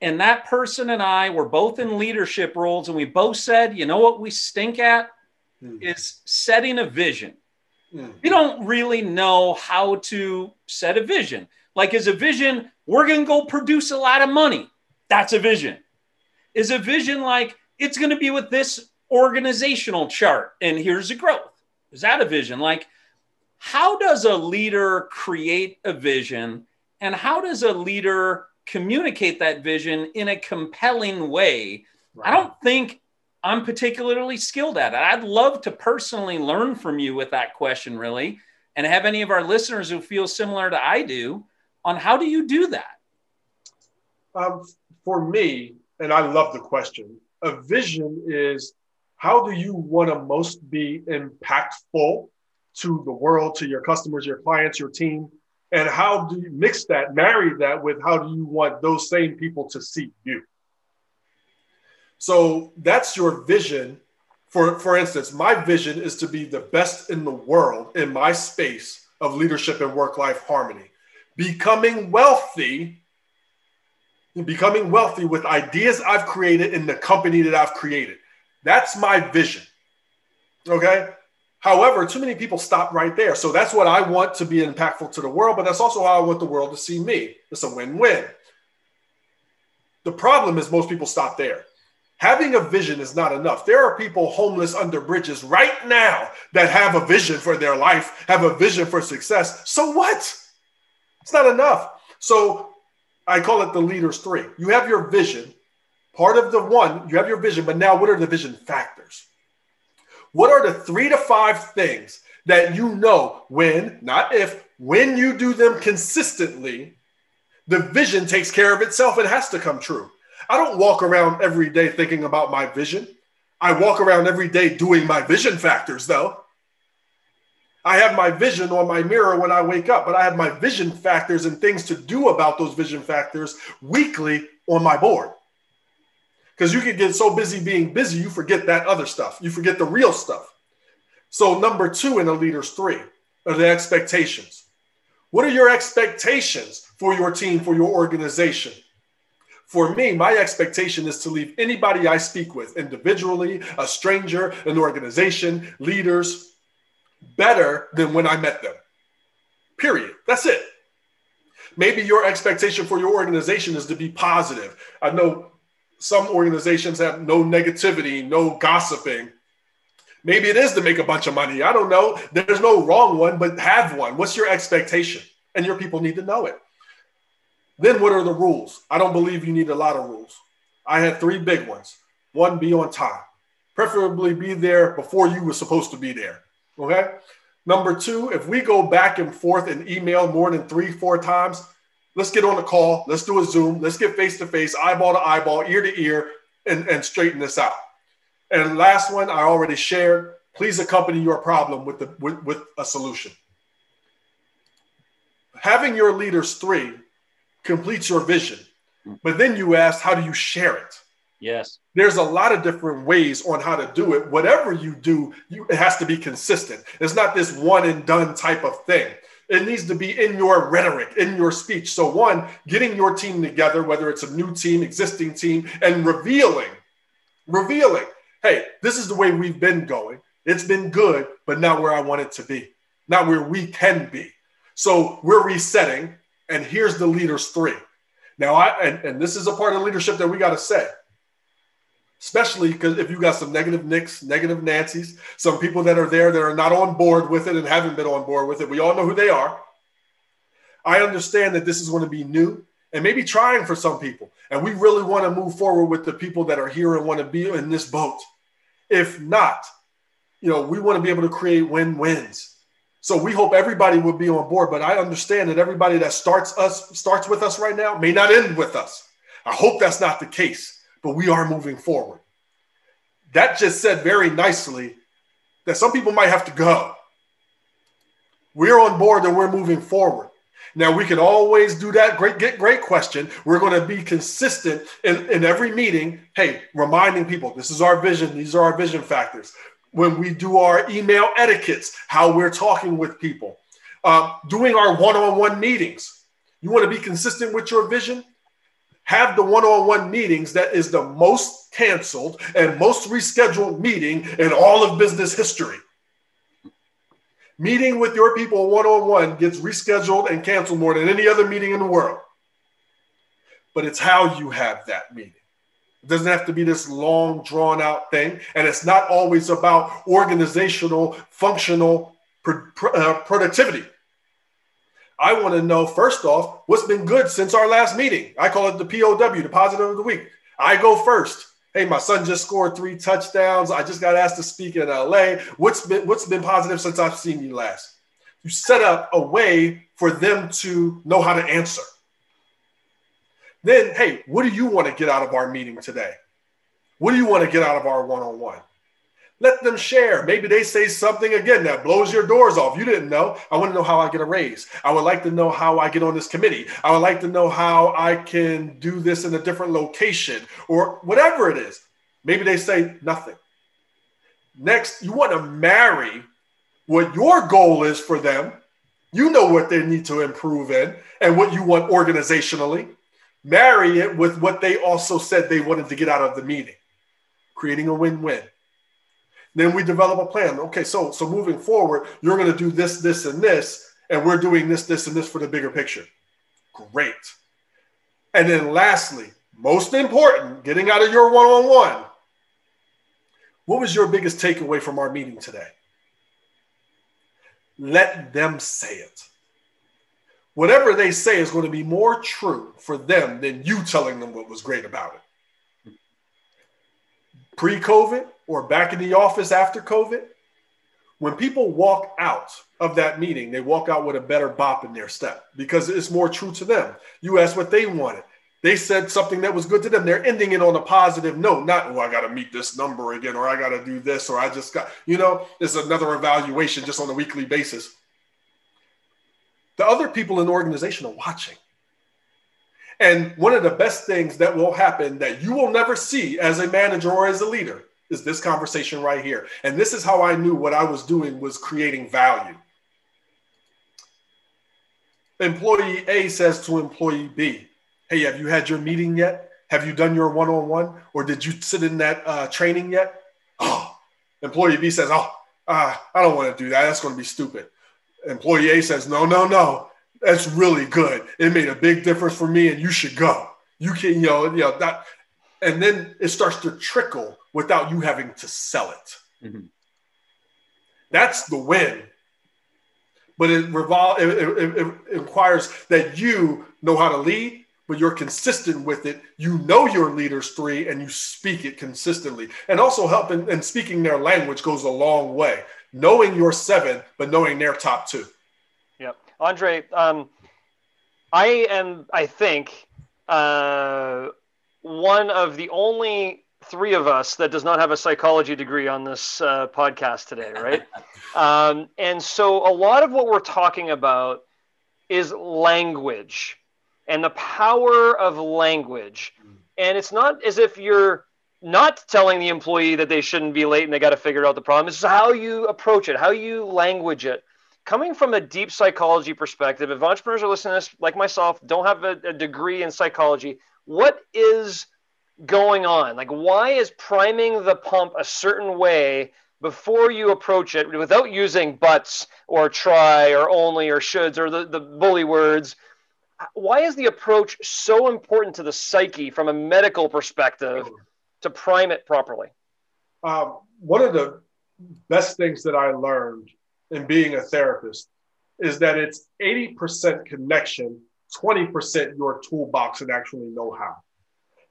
And that person and I were both in leadership roles, and we both said, you know what we stink at mm. is setting a vision. Mm. We don't really know how to set a vision. Like, is a vision, we're going to go produce a lot of money? That's a vision. Is a vision like, it's going to be with this organizational chart, and here's the growth? Is that a vision? Like, how does a leader create a vision and how does a leader communicate that vision in a compelling way? Right. I don't think I'm particularly skilled at it. I'd love to personally learn from you with that question, really, and have any of our listeners who feel similar to I do on how do you do that? Um, for me, and I love the question. A vision is how do you want to most be impactful to the world, to your customers, your clients, your team? And how do you mix that, marry that with how do you want those same people to see you? So that's your vision. For, for instance, my vision is to be the best in the world in my space of leadership and work life harmony. Becoming wealthy, becoming wealthy with ideas I've created in the company that I've created. That's my vision. Okay. However, too many people stop right there. So that's what I want to be impactful to the world, but that's also how I want the world to see me. It's a win win. The problem is most people stop there. Having a vision is not enough. There are people homeless under bridges right now that have a vision for their life, have a vision for success. So what? It's not enough. So I call it the leaders three. You have your vision, part of the one, you have your vision, but now what are the vision factors? What are the three to five things that you know when, not if, when you do them consistently, the vision takes care of itself. It has to come true. I don't walk around every day thinking about my vision. I walk around every day doing my vision factors, though. I have my vision on my mirror when I wake up, but I have my vision factors and things to do about those vision factors weekly on my board. Because you can get so busy being busy, you forget that other stuff. You forget the real stuff. So, number two in the leaders three are the expectations. What are your expectations for your team, for your organization? For me, my expectation is to leave anybody I speak with, individually, a stranger, an organization, leaders, better than when I met them. Period. That's it. Maybe your expectation for your organization is to be positive. I know some organizations have no negativity, no gossiping. Maybe it is to make a bunch of money. I don't know. There's no wrong one, but have one. What's your expectation? And your people need to know it. Then what are the rules? I don't believe you need a lot of rules. I had three big ones. One, be on time. Preferably be there before you were supposed to be there. Okay. Number two, if we go back and forth and email more than three, four times, let's get on a call. Let's do a Zoom. Let's get face to face, eyeball to eyeball, ear to ear, and, and straighten this out. And last one, I already shared. Please accompany your problem with, the, with, with a solution. Having your leaders three completes your vision. But then you ask, how do you share it? Yes. There's a lot of different ways on how to do it. Whatever you do, you, it has to be consistent. It's not this one and done type of thing. It needs to be in your rhetoric, in your speech. So, one, getting your team together, whether it's a new team, existing team, and revealing, revealing, hey, this is the way we've been going. It's been good, but not where I want it to be, not where we can be. So, we're resetting and here's the leaders three. Now, I and, and this is a part of leadership that we got to say, especially because if you got some negative Nicks, negative Nancy's, some people that are there that are not on board with it and haven't been on board with it, we all know who they are. I understand that this is going to be new and maybe trying for some people. And we really want to move forward with the people that are here and want to be in this boat. If not, you know, we want to be able to create win wins. So we hope everybody will be on board, but I understand that everybody that starts us starts with us right now may not end with us. I hope that's not the case, but we are moving forward. That just said very nicely that some people might have to go. We're on board and we're moving forward. Now we can always do that. Great, get great question. We're going to be consistent in, in every meeting. Hey, reminding people this is our vision. These are our vision factors when we do our email etiquettes, how we're talking with people, uh, doing our one on one meetings. You want to be consistent with your vision? Have the one on one meetings that is the most canceled and most rescheduled meeting in all of business history. Meeting with your people one on one gets rescheduled and canceled more than any other meeting in the world. But it's how you have that meeting. It doesn't have to be this long, drawn out thing. And it's not always about organizational, functional pro- uh, productivity. I want to know, first off, what's been good since our last meeting. I call it the POW, the positive of the week. I go first. Hey, my son just scored three touchdowns. I just got asked to speak in LA. What's been what's been positive since I've seen you last? You set up a way for them to know how to answer. Then, hey, what do you want to get out of our meeting today? What do you want to get out of our one on one? Let them share. Maybe they say something again that blows your doors off. You didn't know. I want to know how I get a raise. I would like to know how I get on this committee. I would like to know how I can do this in a different location or whatever it is. Maybe they say nothing. Next, you want to marry what your goal is for them. You know what they need to improve in and what you want organizationally. Marry it with what they also said they wanted to get out of the meeting, creating a win win. Then we develop a plan. Okay, so so moving forward, you're going to do this, this, and this, and we're doing this, this, and this for the bigger picture. Great. And then lastly, most important, getting out of your one-on-one. What was your biggest takeaway from our meeting today? Let them say it. Whatever they say is going to be more true for them than you telling them what was great about it. Pre COVID, or back in the office after COVID, when people walk out of that meeting, they walk out with a better bop in their step because it's more true to them. You asked what they wanted. They said something that was good to them. They're ending it on a positive note, not, oh, I got to meet this number again, or I got to do this, or I just got, you know, it's another evaluation just on a weekly basis. The other people in the organization are watching. And one of the best things that will happen that you will never see as a manager or as a leader is this conversation right here. And this is how I knew what I was doing was creating value. Employee A says to employee B, Hey, have you had your meeting yet? Have you done your one on one? Or did you sit in that uh, training yet? Oh, employee B says, Oh, uh, I don't want to do that. That's going to be stupid. Employee A says, No, no, no. That's really good. It made a big difference for me, and you should go. You can, you know, you know that, and then it starts to trickle without you having to sell it. Mm-hmm. That's the win. But it, revol- it, it, it, requires that you know how to lead, but you're consistent with it. You know your leaders three and you speak it consistently. And also helping and speaking their language goes a long way. Knowing your seven, but knowing their top two. Yep. Andre, um, I am, I think, uh, one of the only three of us that does not have a psychology degree on this uh, podcast today, right? um, and so a lot of what we're talking about is language and the power of language. And it's not as if you're not telling the employee that they shouldn't be late and they got to figure out the problem. It's how you approach it, how you language it. Coming from a deep psychology perspective, if entrepreneurs are listening to this, like myself, don't have a, a degree in psychology, what is going on? Like, why is priming the pump a certain way before you approach it without using buts or try or only or shoulds or the, the bully words? Why is the approach so important to the psyche from a medical perspective to prime it properly? Um, one of the best things that I learned in being a therapist is that it's 80% connection, 20% your toolbox and actually know how.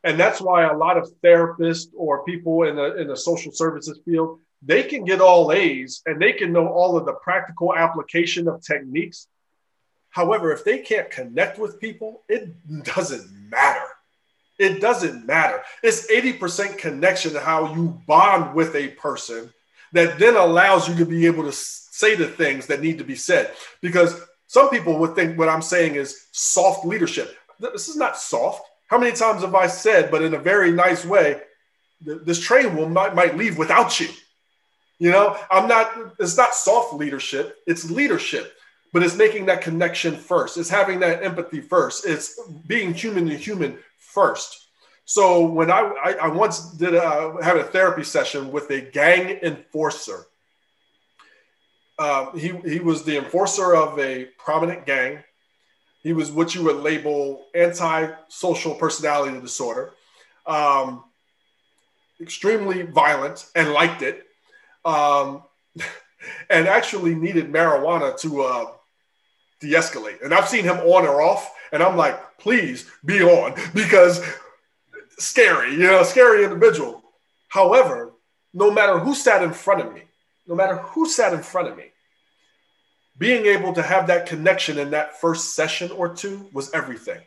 And that's why a lot of therapists or people in the, in the social services field, they can get all A's and they can know all of the practical application of techniques. However, if they can't connect with people, it doesn't matter. It doesn't matter. It's 80% connection to how you bond with a person that then allows you to be able to say the things that need to be said. Because some people would think what I'm saying is soft leadership. This is not soft. How many times have I said, but in a very nice way, this train will might, might leave without you? You know, I'm not, it's not soft leadership, it's leadership, but it's making that connection first. It's having that empathy first. It's being human to human first. So when I, I, I once did a, had a therapy session with a gang enforcer. Uh, he, he was the enforcer of a prominent gang he was what you would label anti-social personality disorder, um, extremely violent and liked it, um, and actually needed marijuana to uh, de-escalate. And I've seen him on or off, and I'm like, please be on because scary, you know, scary individual. However, no matter who sat in front of me, no matter who sat in front of me, being able to have that connection in that first session or two was everything.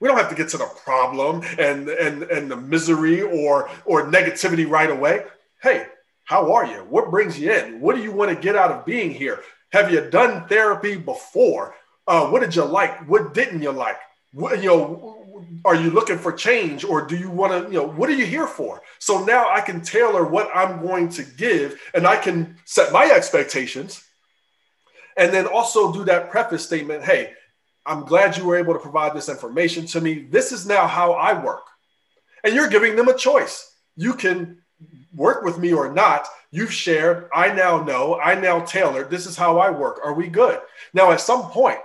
We don't have to get to the problem and and and the misery or or negativity right away. Hey, how are you? What brings you in? What do you want to get out of being here? Have you done therapy before? Uh, what did you like? What didn't you like? What, you know, are you looking for change or do you want to, you know, what are you here for? So now I can tailor what I'm going to give and I can set my expectations and then also do that preface statement. Hey, I'm glad you were able to provide this information to me. This is now how I work. And you're giving them a choice. You can work with me or not. You've shared. I now know. I now tailored. This is how I work. Are we good? Now, at some point,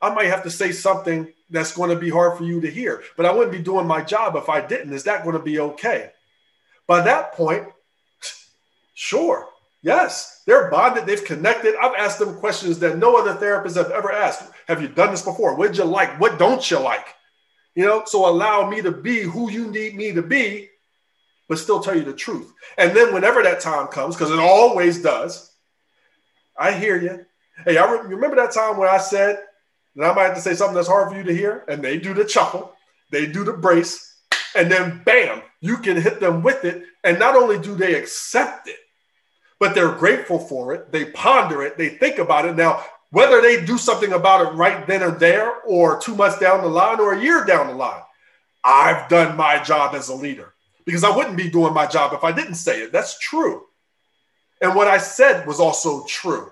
I might have to say something that's going to be hard for you to hear, but I wouldn't be doing my job if I didn't. Is that going to be okay? By that point, sure, yes, they're bonded, they've connected. I've asked them questions that no other therapist have ever asked. Have you done this before? What did you like? What don't you like? You know, so allow me to be who you need me to be, but still tell you the truth. And then whenever that time comes, because it always does, I hear you. Hey, I re- remember that time when I said that I might have to say something that's hard for you to hear, and they do the chuckle, they do the brace, and then bam, you can hit them with it. And not only do they accept it, but they're grateful for it. They ponder it. They think about it. Now, whether they do something about it right then or there, or two months down the line, or a year down the line, I've done my job as a leader because I wouldn't be doing my job if I didn't say it. That's true. And what I said was also true.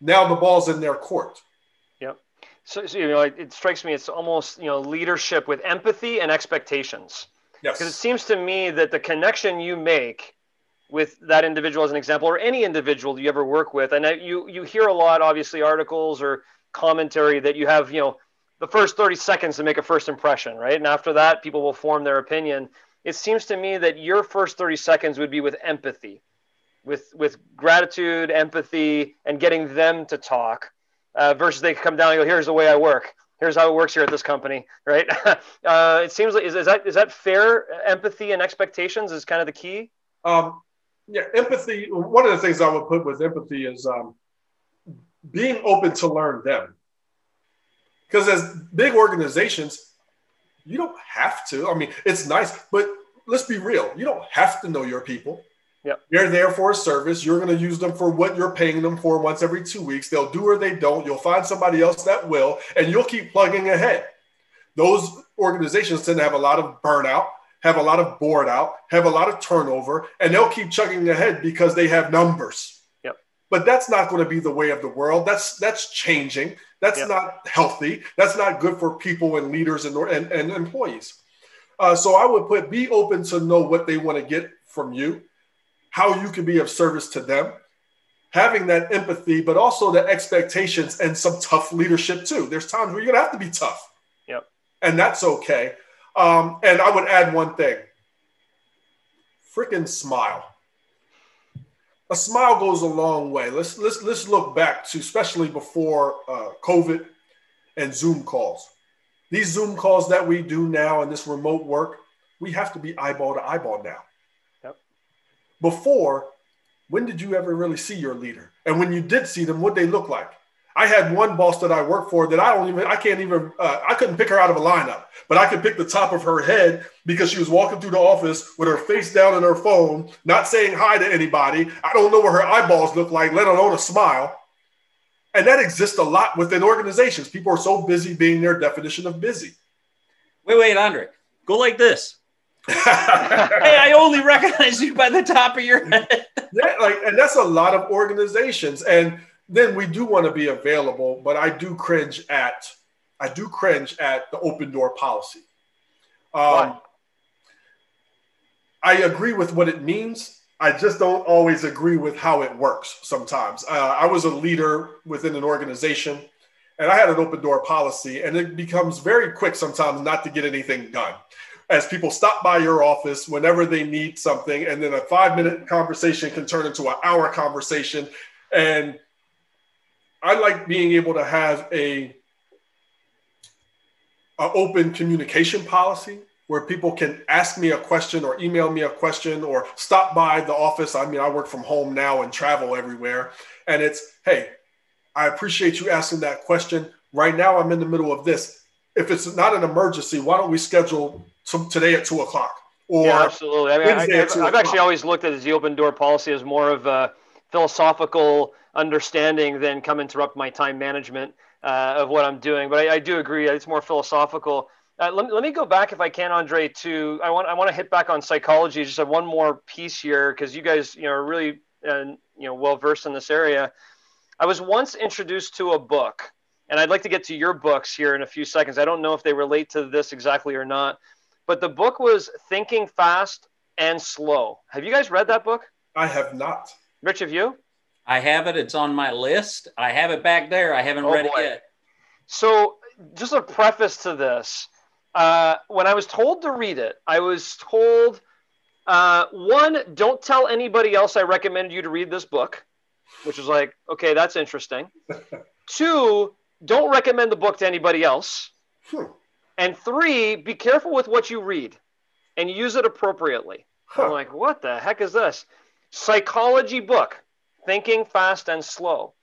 Now the ball's in their court. Yep. So, so you know, it, it strikes me it's almost you know leadership with empathy and expectations. Yes. Because it seems to me that the connection you make with that individual as an example or any individual you ever work with. And you you hear a lot obviously articles or commentary that you have you know the first 30 seconds to make a first impression right? And after that people will form their opinion. It seems to me that your first 30 seconds would be with empathy with with gratitude empathy and getting them to talk uh, versus they come down and go here's the way i work. Here's how it works here at this company right? Uh, it seems like is, is that is that fair? Empathy and expectations is kind of the key? Um, yeah, empathy. One of the things I would put with empathy is um, being open to learn them. Because as big organizations, you don't have to. I mean, it's nice, but let's be real. You don't have to know your people. Yeah. They're there for a service. You're going to use them for what you're paying them for once every two weeks. They'll do or they don't. You'll find somebody else that will, and you'll keep plugging ahead. Those organizations tend to have a lot of burnout have a lot of board out, have a lot of turnover, and they'll keep chugging ahead because they have numbers. Yep. But that's not going to be the way of the world. That's that's changing. That's yep. not healthy. That's not good for people and leaders and and, and employees. Uh, so I would put be open to know what they want to get from you, how you can be of service to them, having that empathy, but also the expectations and some tough leadership too. There's times where you're gonna have to be tough. Yep. And that's okay. Um, and I would add one thing freaking smile. A smile goes a long way. Let's let's let's look back to especially before uh, COVID and Zoom calls. These Zoom calls that we do now and this remote work, we have to be eyeball to eyeball now. Yep. Before, when did you ever really see your leader? And when you did see them, what they look like? I had one boss that I worked for that I don't even, I can't even, uh, I couldn't pick her out of a lineup, but I could pick the top of her head because she was walking through the office with her face down in her phone, not saying hi to anybody. I don't know what her eyeballs look like, let alone a smile. And that exists a lot within organizations. People are so busy being their definition of busy. Wait, wait, Andre, go like this. hey, I only recognize you by the top of your head. yeah, like, and that's a lot of organizations. And then we do want to be available, but I do cringe at I do cringe at the open door policy. Um, I agree with what it means. I just don't always agree with how it works sometimes. Uh, I was a leader within an organization and I had an open door policy, and it becomes very quick sometimes not to get anything done. As people stop by your office whenever they need something, and then a five minute conversation can turn into an hour conversation. And I like being able to have a, a open communication policy where people can ask me a question or email me a question or stop by the office. I mean, I work from home now and travel everywhere. And it's, hey, I appreciate you asking that question. Right now, I'm in the middle of this. if it's not an emergency, why don't we schedule some today at two o'clock? Or yeah, absolutely. I mean, I, have I've actually always looked at the open door policy as more of a philosophical understanding than come interrupt my time management uh, of what I'm doing. But I, I, do agree; it's more philosophical. Uh, let, let me go back, if I can, Andre. To I want I want to hit back on psychology. Just have one more piece here because you guys, you know, are really uh, you know well versed in this area. I was once introduced to a book, and I'd like to get to your books here in a few seconds. I don't know if they relate to this exactly or not, but the book was Thinking Fast and Slow. Have you guys read that book? I have not. Rich, have you? I have it. It's on my list. I have it back there. I haven't oh, read boy. it yet. So, just a preface to this uh, when I was told to read it, I was told uh, one, don't tell anybody else I recommended you to read this book which was like, okay, that's interesting. Two, don't recommend the book to anybody else. Hmm. And three, be careful with what you read and use it appropriately. Huh. I'm like, what the heck is this? Psychology book, Thinking Fast and Slow.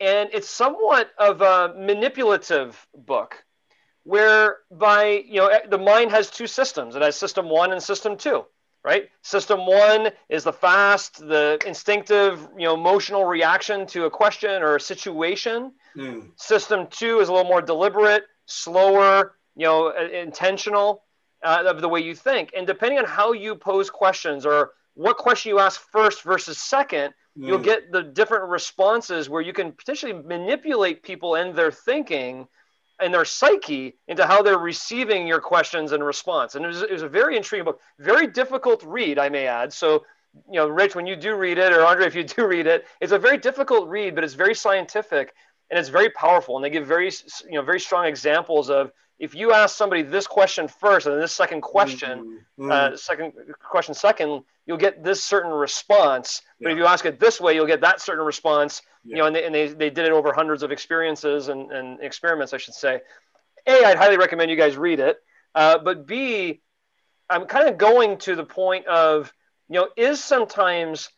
And it's somewhat of a manipulative book whereby, you know, the mind has two systems. It has system one and system two right? System one is the fast, the instinctive, you know, emotional reaction to a question or a situation. Mm. System two is a little more deliberate, slower, you know, intentional uh, of the way you think. And depending on how you pose questions or what question you ask first versus second. You'll get the different responses where you can potentially manipulate people and their thinking and their psyche into how they're receiving your questions and response. And it was, it was a very intriguing book, very difficult read, I may add. So, you know, Rich, when you do read it, or Andre, if you do read it, it's a very difficult read, but it's very scientific and it's very powerful. And they give very, you know, very strong examples of if you ask somebody this question first and then this second question, mm-hmm. uh, second question second, you'll get this certain response. But if you ask it this way, you'll get that certain response. Yeah. You know, and, they, and they, they did it over hundreds of experiences and, and experiments, I should say. A, I'd highly recommend you guys read it. Uh, but B, I'm kind of going to the point of, you know, is sometimes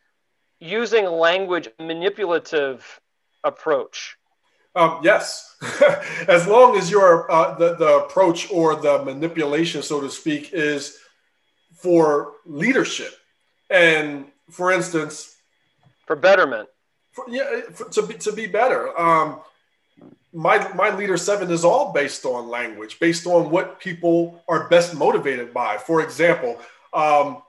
using language manipulative approach? Um, yes, as long as your uh, the the approach or the manipulation, so to speak, is for leadership, and for instance, for betterment. For, yeah, for, to be to be better. Um, my my leader seven is all based on language, based on what people are best motivated by. For example, um,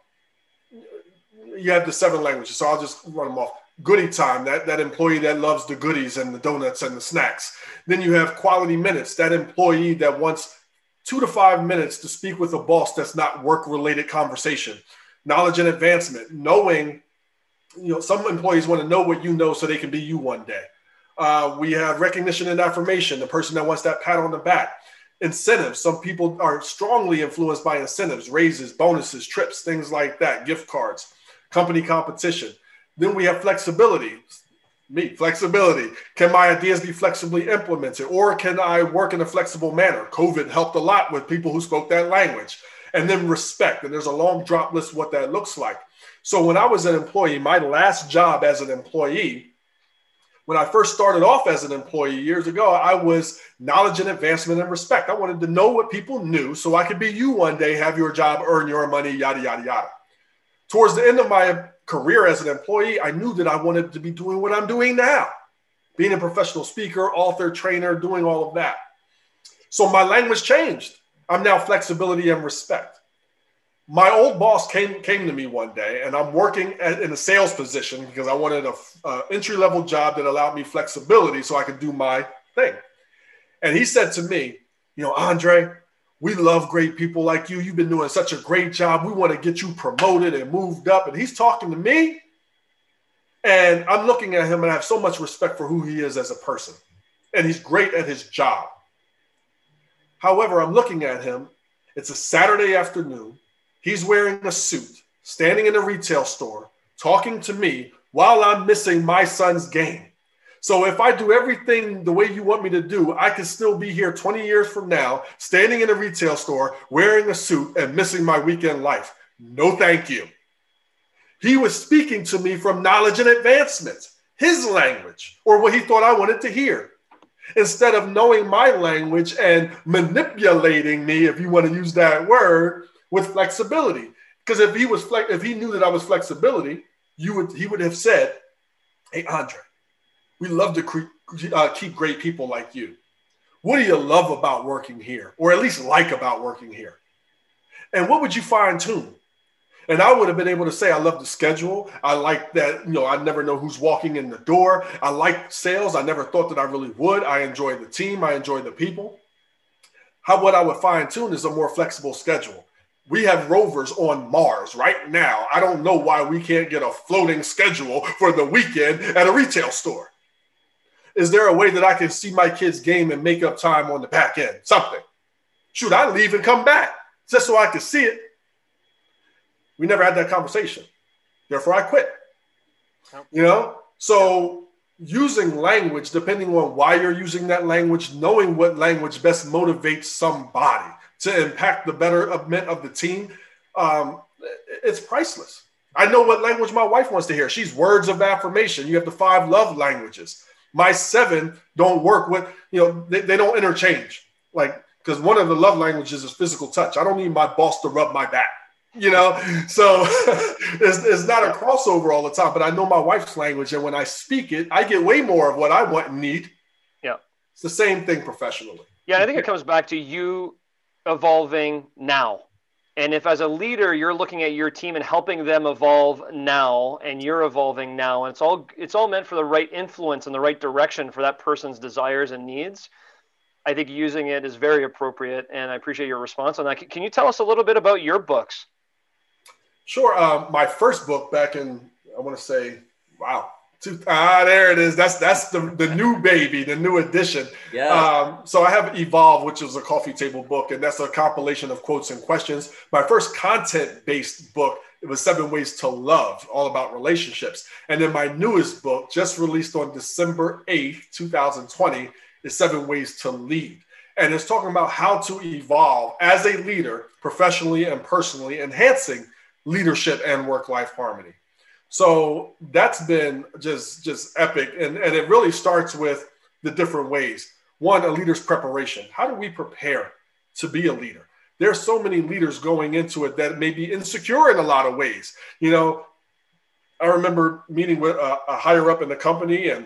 you have the seven languages, so I'll just run them off goodie time, that, that employee that loves the goodies and the donuts and the snacks. Then you have quality minutes, that employee that wants two to five minutes to speak with a boss that's not work related conversation. Knowledge and advancement, knowing, you know, some employees want to know what you know so they can be you one day. Uh, we have recognition and affirmation, the person that wants that pat on the back. Incentives, some people are strongly influenced by incentives, raises, bonuses, trips, things like that, gift cards, company competition then we have flexibility. Me, flexibility. Can my ideas be flexibly implemented or can I work in a flexible manner? COVID helped a lot with people who spoke that language. And then respect. And there's a long drop list what that looks like. So when I was an employee, my last job as an employee, when I first started off as an employee years ago, I was knowledge and advancement and respect. I wanted to know what people knew so I could be you one day, have your job, earn your money, yada, yada, yada. Towards the end of my career as an employee, I knew that I wanted to be doing what I'm doing now being a professional speaker, author, trainer, doing all of that. So my language changed. I'm now flexibility and respect. My old boss came came to me one day, and I'm working at, in a sales position because I wanted a, entry level job that allowed me flexibility so I could do my thing. And he said to me, "You know, Andre, we love great people like you. You've been doing such a great job. We want to get you promoted and moved up. And he's talking to me. And I'm looking at him and I have so much respect for who he is as a person. And he's great at his job. However, I'm looking at him. It's a Saturday afternoon. He's wearing a suit, standing in a retail store, talking to me while I'm missing my son's game. So if I do everything the way you want me to do, I can still be here 20 years from now, standing in a retail store, wearing a suit and missing my weekend life. No, thank you. He was speaking to me from knowledge and advancement, his language, or what he thought I wanted to hear. instead of knowing my language and manipulating me, if you want to use that word, with flexibility. Because if he was flex, if he knew that I was flexibility, you would he would have said, "Hey Andre, we love to cre- uh, keep great people like you. What do you love about working here, or at least like about working here? And what would you fine tune?" And I would have been able to say, I love the schedule. I like that, you know, I never know who's walking in the door. I like sales. I never thought that I really would. I enjoy the team. I enjoy the people. How what I would fine tune is a more flexible schedule. We have rovers on Mars right now. I don't know why we can't get a floating schedule for the weekend at a retail store. Is there a way that I can see my kids' game and make up time on the back end? Something. Shoot, I leave and come back just so I can see it. We never had that conversation. Therefore, I quit. You know? So using language, depending on why you're using that language, knowing what language best motivates somebody to impact the betterment of the team, um, it's priceless. I know what language my wife wants to hear. She's words of affirmation. You have the five love languages. My seven don't work with, you know, they, they don't interchange. Like, because one of the love languages is physical touch. I don't need my boss to rub my back you know? So it's, it's not a crossover all the time but i know my wife's language and when i speak it i get way more of what i want and need. Yeah. It's the same thing professionally. Yeah i think it comes back to you evolving now and if as a leader you're looking at your team and helping them evolve now and you're evolving now and it's all it's all meant for the right influence and the right direction for that person's desires and needs i think using it is very appropriate and i appreciate your response on that can you tell us a little bit about your books Sure. Um, my first book back in, I want to say, wow, two, ah, there it is. That's that's the, the new baby, the new edition. Yeah. Um, so I have Evolve, which is a coffee table book, and that's a compilation of quotes and questions. My first content based book, it was Seven Ways to Love, all about relationships. And then my newest book, just released on December 8th, 2020, is Seven Ways to Lead. And it's talking about how to evolve as a leader professionally and personally, enhancing leadership and work life harmony. So that's been just just epic, and and it really starts with the different ways. One, a leader's preparation. How do we prepare to be a leader? There's so many leaders going into it that may be insecure in a lot of ways. You know, I remember meeting with a, a higher up in the company, and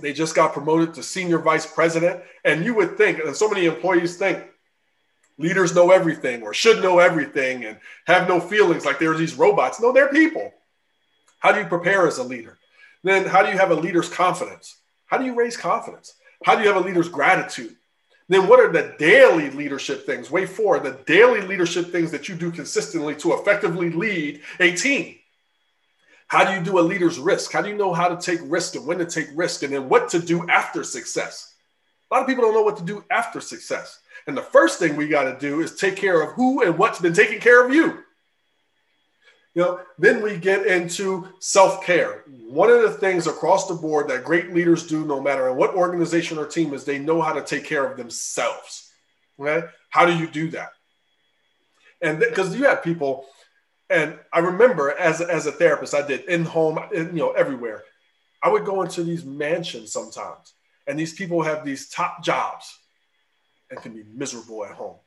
they just got promoted to senior vice president. And you would think, and so many employees think, leaders know everything or should know everything and have no feelings like there's these robots. No, they're people. How do you prepare as a leader? Then how do you have a leader's confidence? How do you raise confidence? How do you have a leader's gratitude? Then what are the daily leadership things? Way four, the daily leadership things that you do consistently to effectively lead a team. How do you do a leader's risk? How do you know how to take risk and when to take risk and then what to do after success? A lot of people don't know what to do after success. And the first thing we got to do is take care of who and what's been taking care of you. You know, then we get into self-care. One of the things across the board that great leaders do, no matter what organization or team is, they know how to take care of themselves. Okay, how do you do that? And because you have people, and I remember as as a therapist, I did in home, in, you know, everywhere. I would go into these mansions sometimes, and these people have these top jobs and can be miserable at home.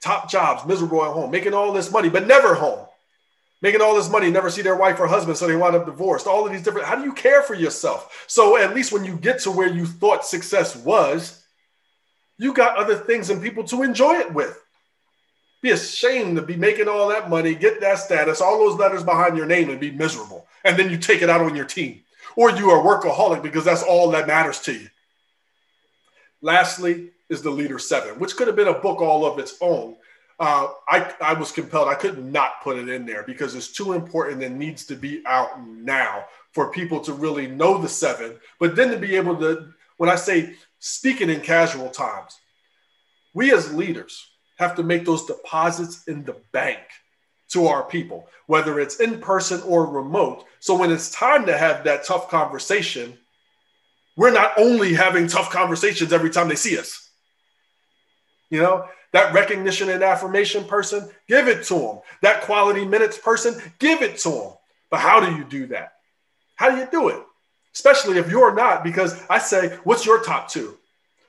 Top jobs, miserable at home, making all this money, but never home. Making all this money, never see their wife or husband, so they wind up divorced. All of these different, how do you care for yourself? So at least when you get to where you thought success was, you got other things and people to enjoy it with. Be ashamed to be making all that money, get that status, all those letters behind your name, and be miserable. And then you take it out on your team. Or you are workaholic because that's all that matters to you. Lastly, is the Leader Seven, which could have been a book all of its own. Uh, I, I was compelled, I could not put it in there because it's too important and needs to be out now for people to really know the seven, but then to be able to, when I say speaking in casual times, we as leaders have to make those deposits in the bank to our people, whether it's in person or remote. So when it's time to have that tough conversation, we're not only having tough conversations every time they see us. You know, that recognition and affirmation person, give it to them. That quality minutes person, give it to them. But how do you do that? How do you do it? especially if you're not, because I say, what's your top two?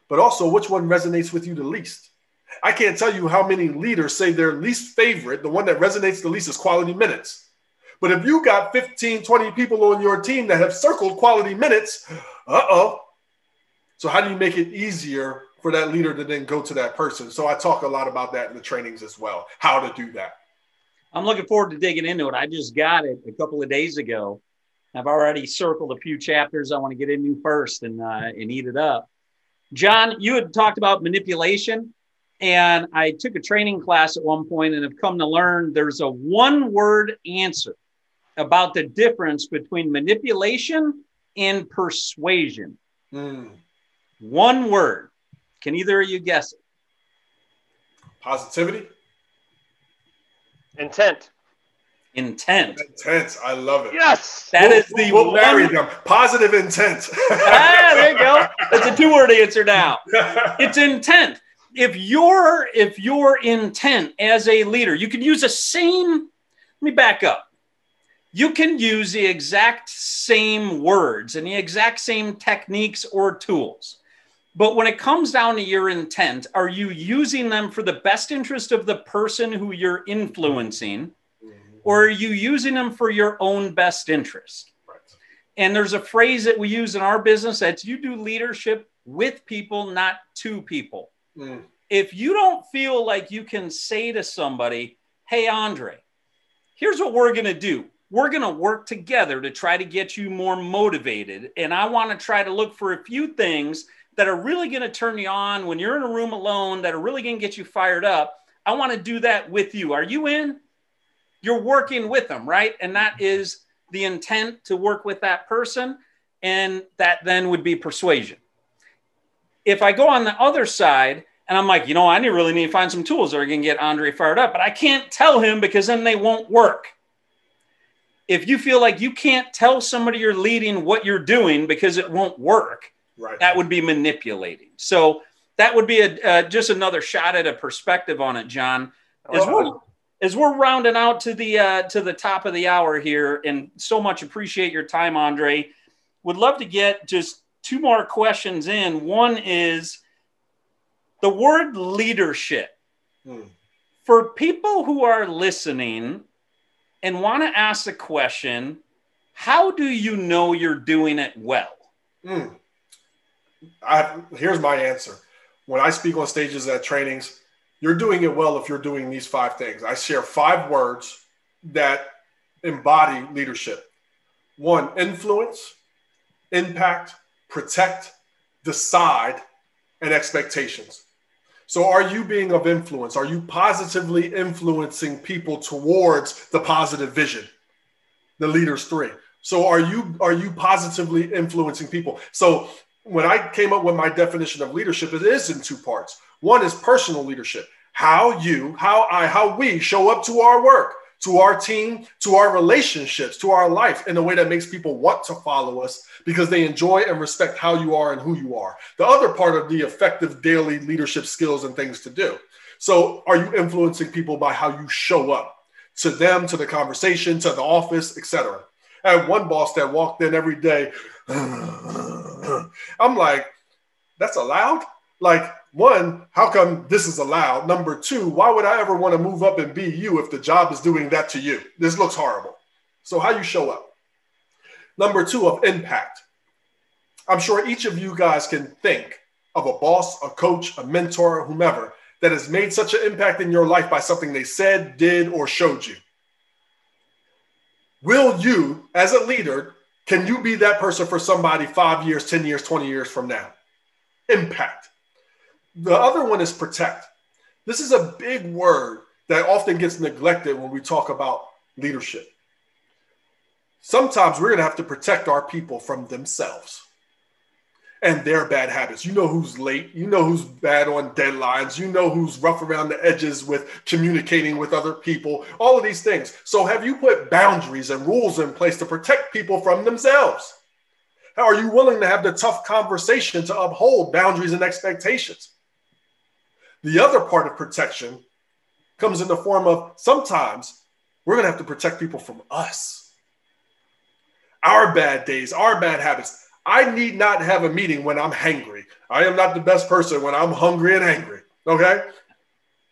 But also, which one resonates with you the least? I can't tell you how many leaders say their least favorite, the one that resonates the least, is quality minutes. But if you got 15, 20 people on your team that have circled quality minutes, uh oh. So, how do you make it easier for that leader to then go to that person? So, I talk a lot about that in the trainings as well, how to do that. I'm looking forward to digging into it. I just got it a couple of days ago. I've already circled a few chapters I want to get into first and, uh, and eat it up. John, you had talked about manipulation. And I took a training class at one point and have come to learn there's a one word answer about the difference between manipulation and persuasion. Mm. One word. Can either of you guess it? Positivity. Intent. Intent. Intent. I love it. Yes. that we'll, is the we'll marry them. Positive intent. ah, there you go. That's a two-word answer now. It's intent if your if your intent as a leader, you can use the same. Let me back up. You can use the exact same words and the exact same techniques or tools. But when it comes down to your intent, are you using them for the best interest of the person who you're influencing, or are you using them for your own best interest? Right. And there's a phrase that we use in our business that's you do leadership with people, not to people. Mm. If you don't feel like you can say to somebody, hey, Andre, here's what we're going to do. We're going to work together to try to get you more motivated. And I want to try to look for a few things that are really going to turn you on when you're in a room alone, that are really going to get you fired up. I want to do that with you. Are you in? You're working with them, right? And that mm-hmm. is the intent to work with that person. And that then would be persuasion. If I go on the other side and I'm like, you know, I really need to find some tools that are going to get Andre fired up, but I can't tell him because then they won't work. If you feel like you can't tell somebody you're leading what you're doing because it won't work, right. that would be manipulating. So that would be a, uh, just another shot at a perspective on it, John. As we're, as we're rounding out to the uh, to the top of the hour here, and so much appreciate your time, Andre. Would love to get just two more questions in. One is the word leadership hmm. for people who are listening and want to ask the question how do you know you're doing it well hmm. I, here's my answer when i speak on stages at trainings you're doing it well if you're doing these five things i share five words that embody leadership one influence impact protect decide and expectations so, are you being of influence? Are you positively influencing people towards the positive vision? The leaders three. So, are you are you positively influencing people? So, when I came up with my definition of leadership, it is in two parts. One is personal leadership, how you, how I, how we show up to our work to our team, to our relationships, to our life in a way that makes people want to follow us because they enjoy and respect how you are and who you are. The other part of the effective daily leadership skills and things to do. So, are you influencing people by how you show up to them, to the conversation, to the office, etc.? I had one boss that walked in every day. I'm like, that's allowed? Like, one, how come this is allowed? Number two, why would I ever want to move up and be you if the job is doing that to you? This looks horrible. So, how you show up. Number two, of impact. I'm sure each of you guys can think of a boss, a coach, a mentor, whomever that has made such an impact in your life by something they said, did, or showed you. Will you, as a leader, can you be that person for somebody five years, 10 years, 20 years from now? Impact. The other one is protect. This is a big word that often gets neglected when we talk about leadership. Sometimes we're going to have to protect our people from themselves and their bad habits. You know who's late, you know who's bad on deadlines, you know who's rough around the edges with communicating with other people, all of these things. So, have you put boundaries and rules in place to protect people from themselves? Are you willing to have the tough conversation to uphold boundaries and expectations? The other part of protection comes in the form of sometimes we're going to have to protect people from us. our bad days, our bad habits. I need not have a meeting when I'm hangry. I am not the best person when I'm hungry and angry. Okay.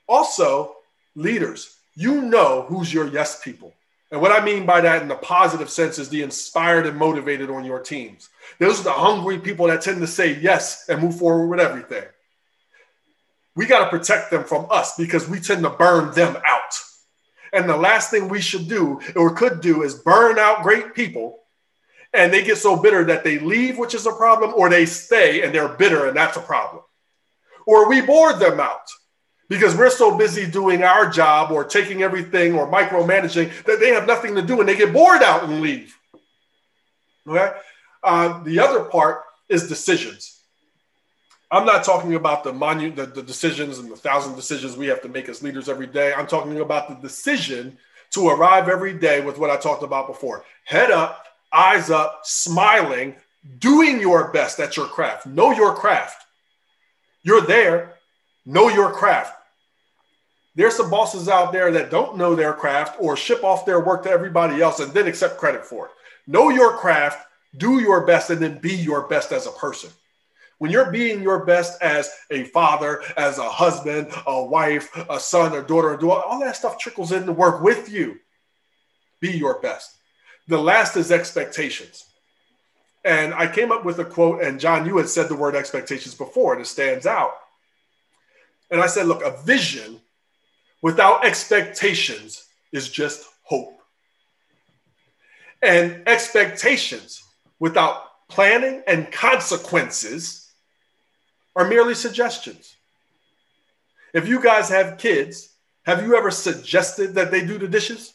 Also, leaders, you know who's your yes people. And what I mean by that in the positive sense is the inspired and motivated on your teams. Those are the hungry people that tend to say yes and move forward with everything. We got to protect them from us because we tend to burn them out. And the last thing we should do or could do is burn out great people and they get so bitter that they leave, which is a problem, or they stay and they're bitter and that's a problem. Or we bored them out because we're so busy doing our job or taking everything or micromanaging that they have nothing to do and they get bored out and leave. Okay. Uh, the other part is decisions. I'm not talking about the, monu- the, the decisions and the thousand decisions we have to make as leaders every day. I'm talking about the decision to arrive every day with what I talked about before head up, eyes up, smiling, doing your best at your craft. Know your craft. You're there, know your craft. There's some bosses out there that don't know their craft or ship off their work to everybody else and then accept credit for it. Know your craft, do your best, and then be your best as a person. When you're being your best as a father, as a husband, a wife, a son, a daughter, or daughter, all that stuff trickles in to work with you. Be your best. The last is expectations. And I came up with a quote, and John, you had said the word expectations before, and it stands out. And I said, look, a vision without expectations is just hope. And expectations without planning and consequences are merely suggestions. If you guys have kids, have you ever suggested that they do the dishes?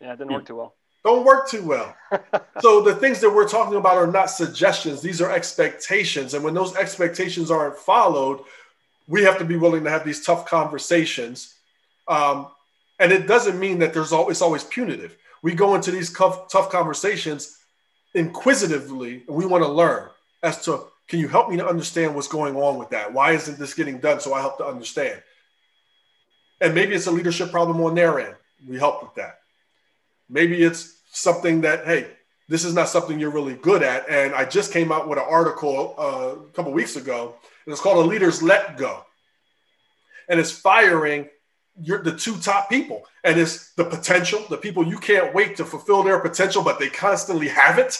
Yeah, it didn't work too well. Don't work too well. so the things that we're talking about are not suggestions, these are expectations. And when those expectations aren't followed, we have to be willing to have these tough conversations. Um, and it doesn't mean that there's always, always punitive. We go into these tough, tough conversations inquisitively, and we want to learn as to can you help me to understand what's going on with that? Why isn't this getting done? So I help to understand. And maybe it's a leadership problem on their end. We help with that. Maybe it's something that, hey, this is not something you're really good at. And I just came out with an article uh, a couple weeks ago, and it's called A Leader's Let Go. And it's firing the two top people. And it's the potential, the people you can't wait to fulfill their potential, but they constantly have it.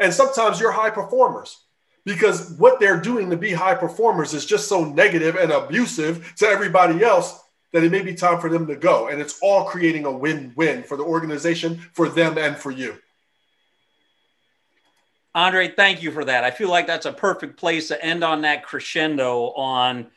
And sometimes you're high performers because what they're doing to be high performers is just so negative and abusive to everybody else that it may be time for them to go. And it's all creating a win win for the organization, for them, and for you. Andre, thank you for that. I feel like that's a perfect place to end on that crescendo on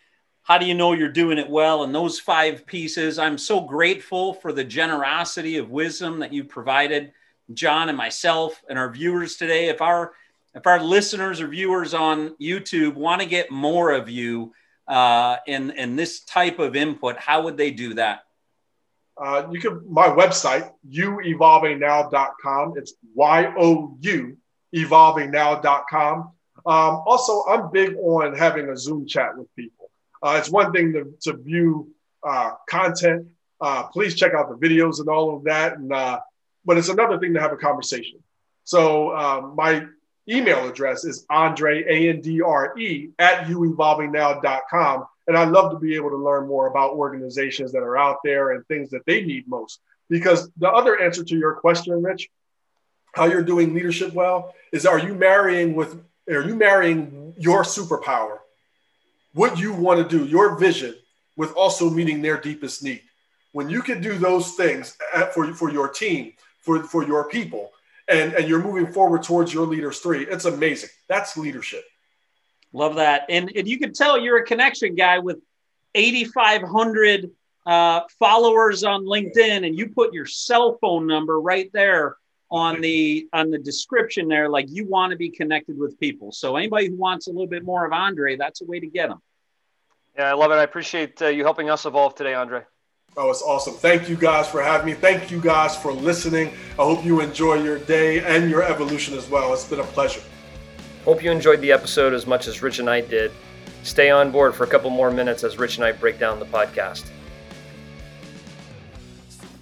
how do you know you're doing it well and those five pieces. I'm so grateful for the generosity of wisdom that you provided John and myself and our viewers today. If our if our listeners or viewers on YouTube want to get more of you uh, in in this type of input, how would they do that? Uh, you can my website youevolvingnow.com. It's y o u evolvingnow.com. Um, also, I'm big on having a Zoom chat with people. Uh, it's one thing to, to view uh, content. Uh, please check out the videos and all of that. And uh, but it's another thing to have a conversation. So um, my email address is Andre, A N D R E, at youevolvingnow.com. And I'd love to be able to learn more about organizations that are out there and things that they need most. Because the other answer to your question, Rich, how you're doing leadership well, is are you marrying with, are you marrying your superpower, what you want to do, your vision, with also meeting their deepest need? When you can do those things uh, for, for your team, for, for your people, and, and you're moving forward towards your leaders three. It's amazing. That's leadership. Love that. And, and you can tell you're a connection guy with 8,500 uh, followers on LinkedIn, and you put your cell phone number right there on the on the description there like you want to be connected with people so anybody who wants a little bit more of andre that's a way to get them yeah i love it i appreciate uh, you helping us evolve today andre Oh, it's awesome. Thank you guys for having me. Thank you guys for listening. I hope you enjoy your day and your evolution as well. It's been a pleasure. Hope you enjoyed the episode as much as Rich and I did. Stay on board for a couple more minutes as Rich and I break down the podcast.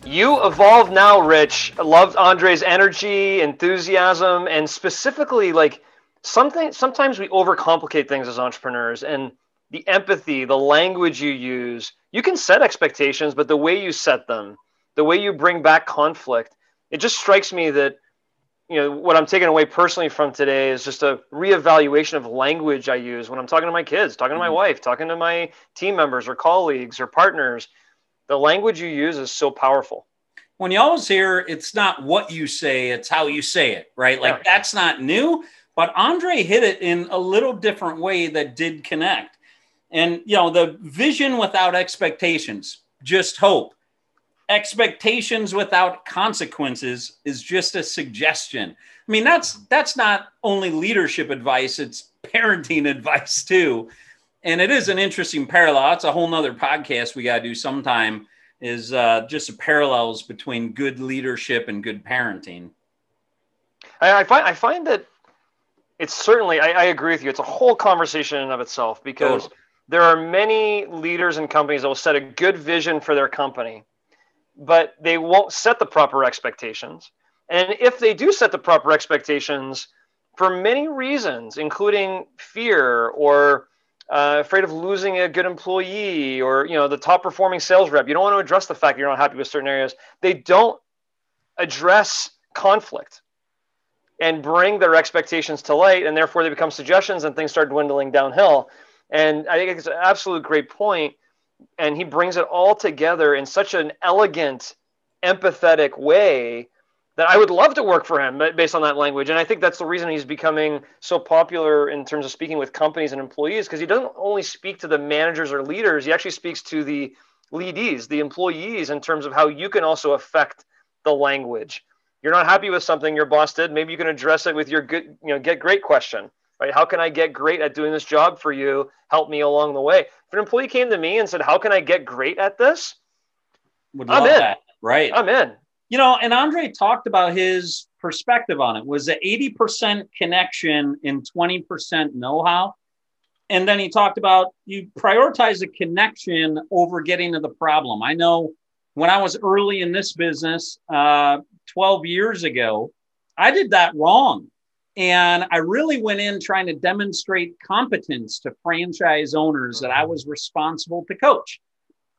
You evolve now, Rich. I loved Andre's energy, enthusiasm, and specifically like something. Sometimes we overcomplicate things as entrepreneurs, and the empathy, the language you use. You can set expectations, but the way you set them, the way you bring back conflict, it just strikes me that you know what I'm taking away personally from today is just a reevaluation of language I use when I'm talking to my kids, talking to my mm-hmm. wife, talking to my team members or colleagues or partners. The language you use is so powerful. When you always hear it's not what you say, it's how you say it, right? Like yeah. that's not new, but Andre hit it in a little different way that did connect. And you know, the vision without expectations, just hope expectations without consequences is just a suggestion. I mean, that's that's not only leadership advice, it's parenting advice too. And it is an interesting parallel. It's a whole nother podcast we gotta do sometime, is uh, just the parallels between good leadership and good parenting. I, I find I find that it's certainly I, I, agree with you. It's a whole conversation in and of itself because oh. There are many leaders and companies that will set a good vision for their company but they won't set the proper expectations. And if they do set the proper expectations, for many reasons, including fear or uh, afraid of losing a good employee or you know the top performing sales rep, you don't want to address the fact you're not happy with certain areas. They don't address conflict and bring their expectations to light, and therefore they become suggestions, and things start dwindling downhill. And I think it's an absolute great point and he brings it all together in such an elegant, empathetic way that I would love to work for him based on that language. And I think that's the reason he's becoming so popular in terms of speaking with companies and employees because he doesn't only speak to the managers or leaders, he actually speaks to the leadees, the employees, in terms of how you can also affect the language. You're not happy with something your boss did, maybe you can address it with your good, you know, get great question right? How can I get great at doing this job for you? Help me along the way. If an employee came to me and said, How can I get great at this? Would I'm in. That. Right. I'm in. You know, and Andre talked about his perspective on it was an 80% connection in 20% know-how. And then he talked about you prioritize the connection over getting to the problem. I know when I was early in this business uh, 12 years ago, I did that wrong. And I really went in trying to demonstrate competence to franchise owners that I mm-hmm. was responsible to coach.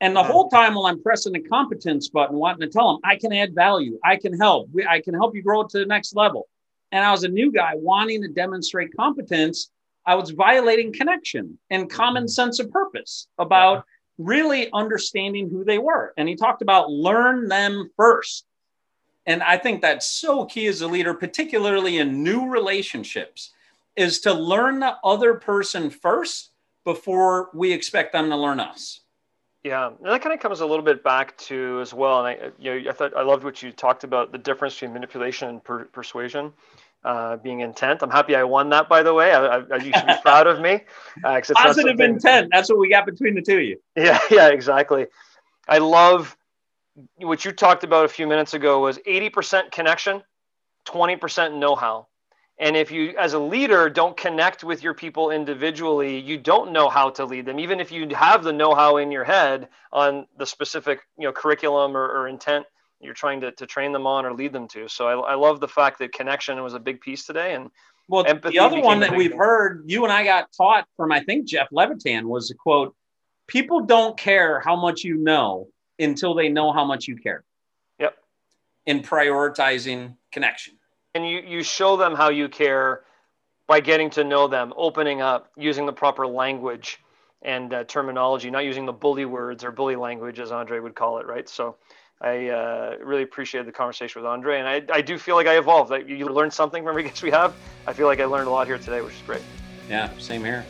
And the whole time while I'm pressing the competence button, wanting to tell them, I can add value, I can help, I can help you grow to the next level. And I was a new guy wanting to demonstrate competence. I was violating connection and common mm-hmm. sense of purpose about really understanding who they were. And he talked about learn them first. And I think that's so key as a leader, particularly in new relationships, is to learn the other person first before we expect them to learn us. Yeah, and that kind of comes a little bit back to as well. And I, you know, I thought I loved what you talked about the difference between manipulation and per- persuasion. Uh, being intent. I'm happy I won that, by the way. I, I, you should be proud of me. Uh, Positive intent. That's what we got between the two of you. Yeah, yeah, exactly. I love what you talked about a few minutes ago was 80% connection, 20% know how. And if you, as a leader, don't connect with your people individually, you don't know how to lead them. Even if you have the know-how in your head on the specific, you know, curriculum or, or intent you're trying to, to train them on or lead them to. So I, I love the fact that connection was a big piece today. And well, the other one that we've heard, you and I got taught from, I think Jeff Levitan was a quote: "People don't care how much you know until they know how much you care. Yep. In prioritizing connection. And you, you show them how you care by getting to know them, opening up, using the proper language and uh, terminology, not using the bully words or bully language, as Andre would call it, right? So I uh, really appreciated the conversation with Andre, and I, I do feel like I evolved. Like you learned something from every guest we have. I feel like I learned a lot here today, which is great. Yeah, same here.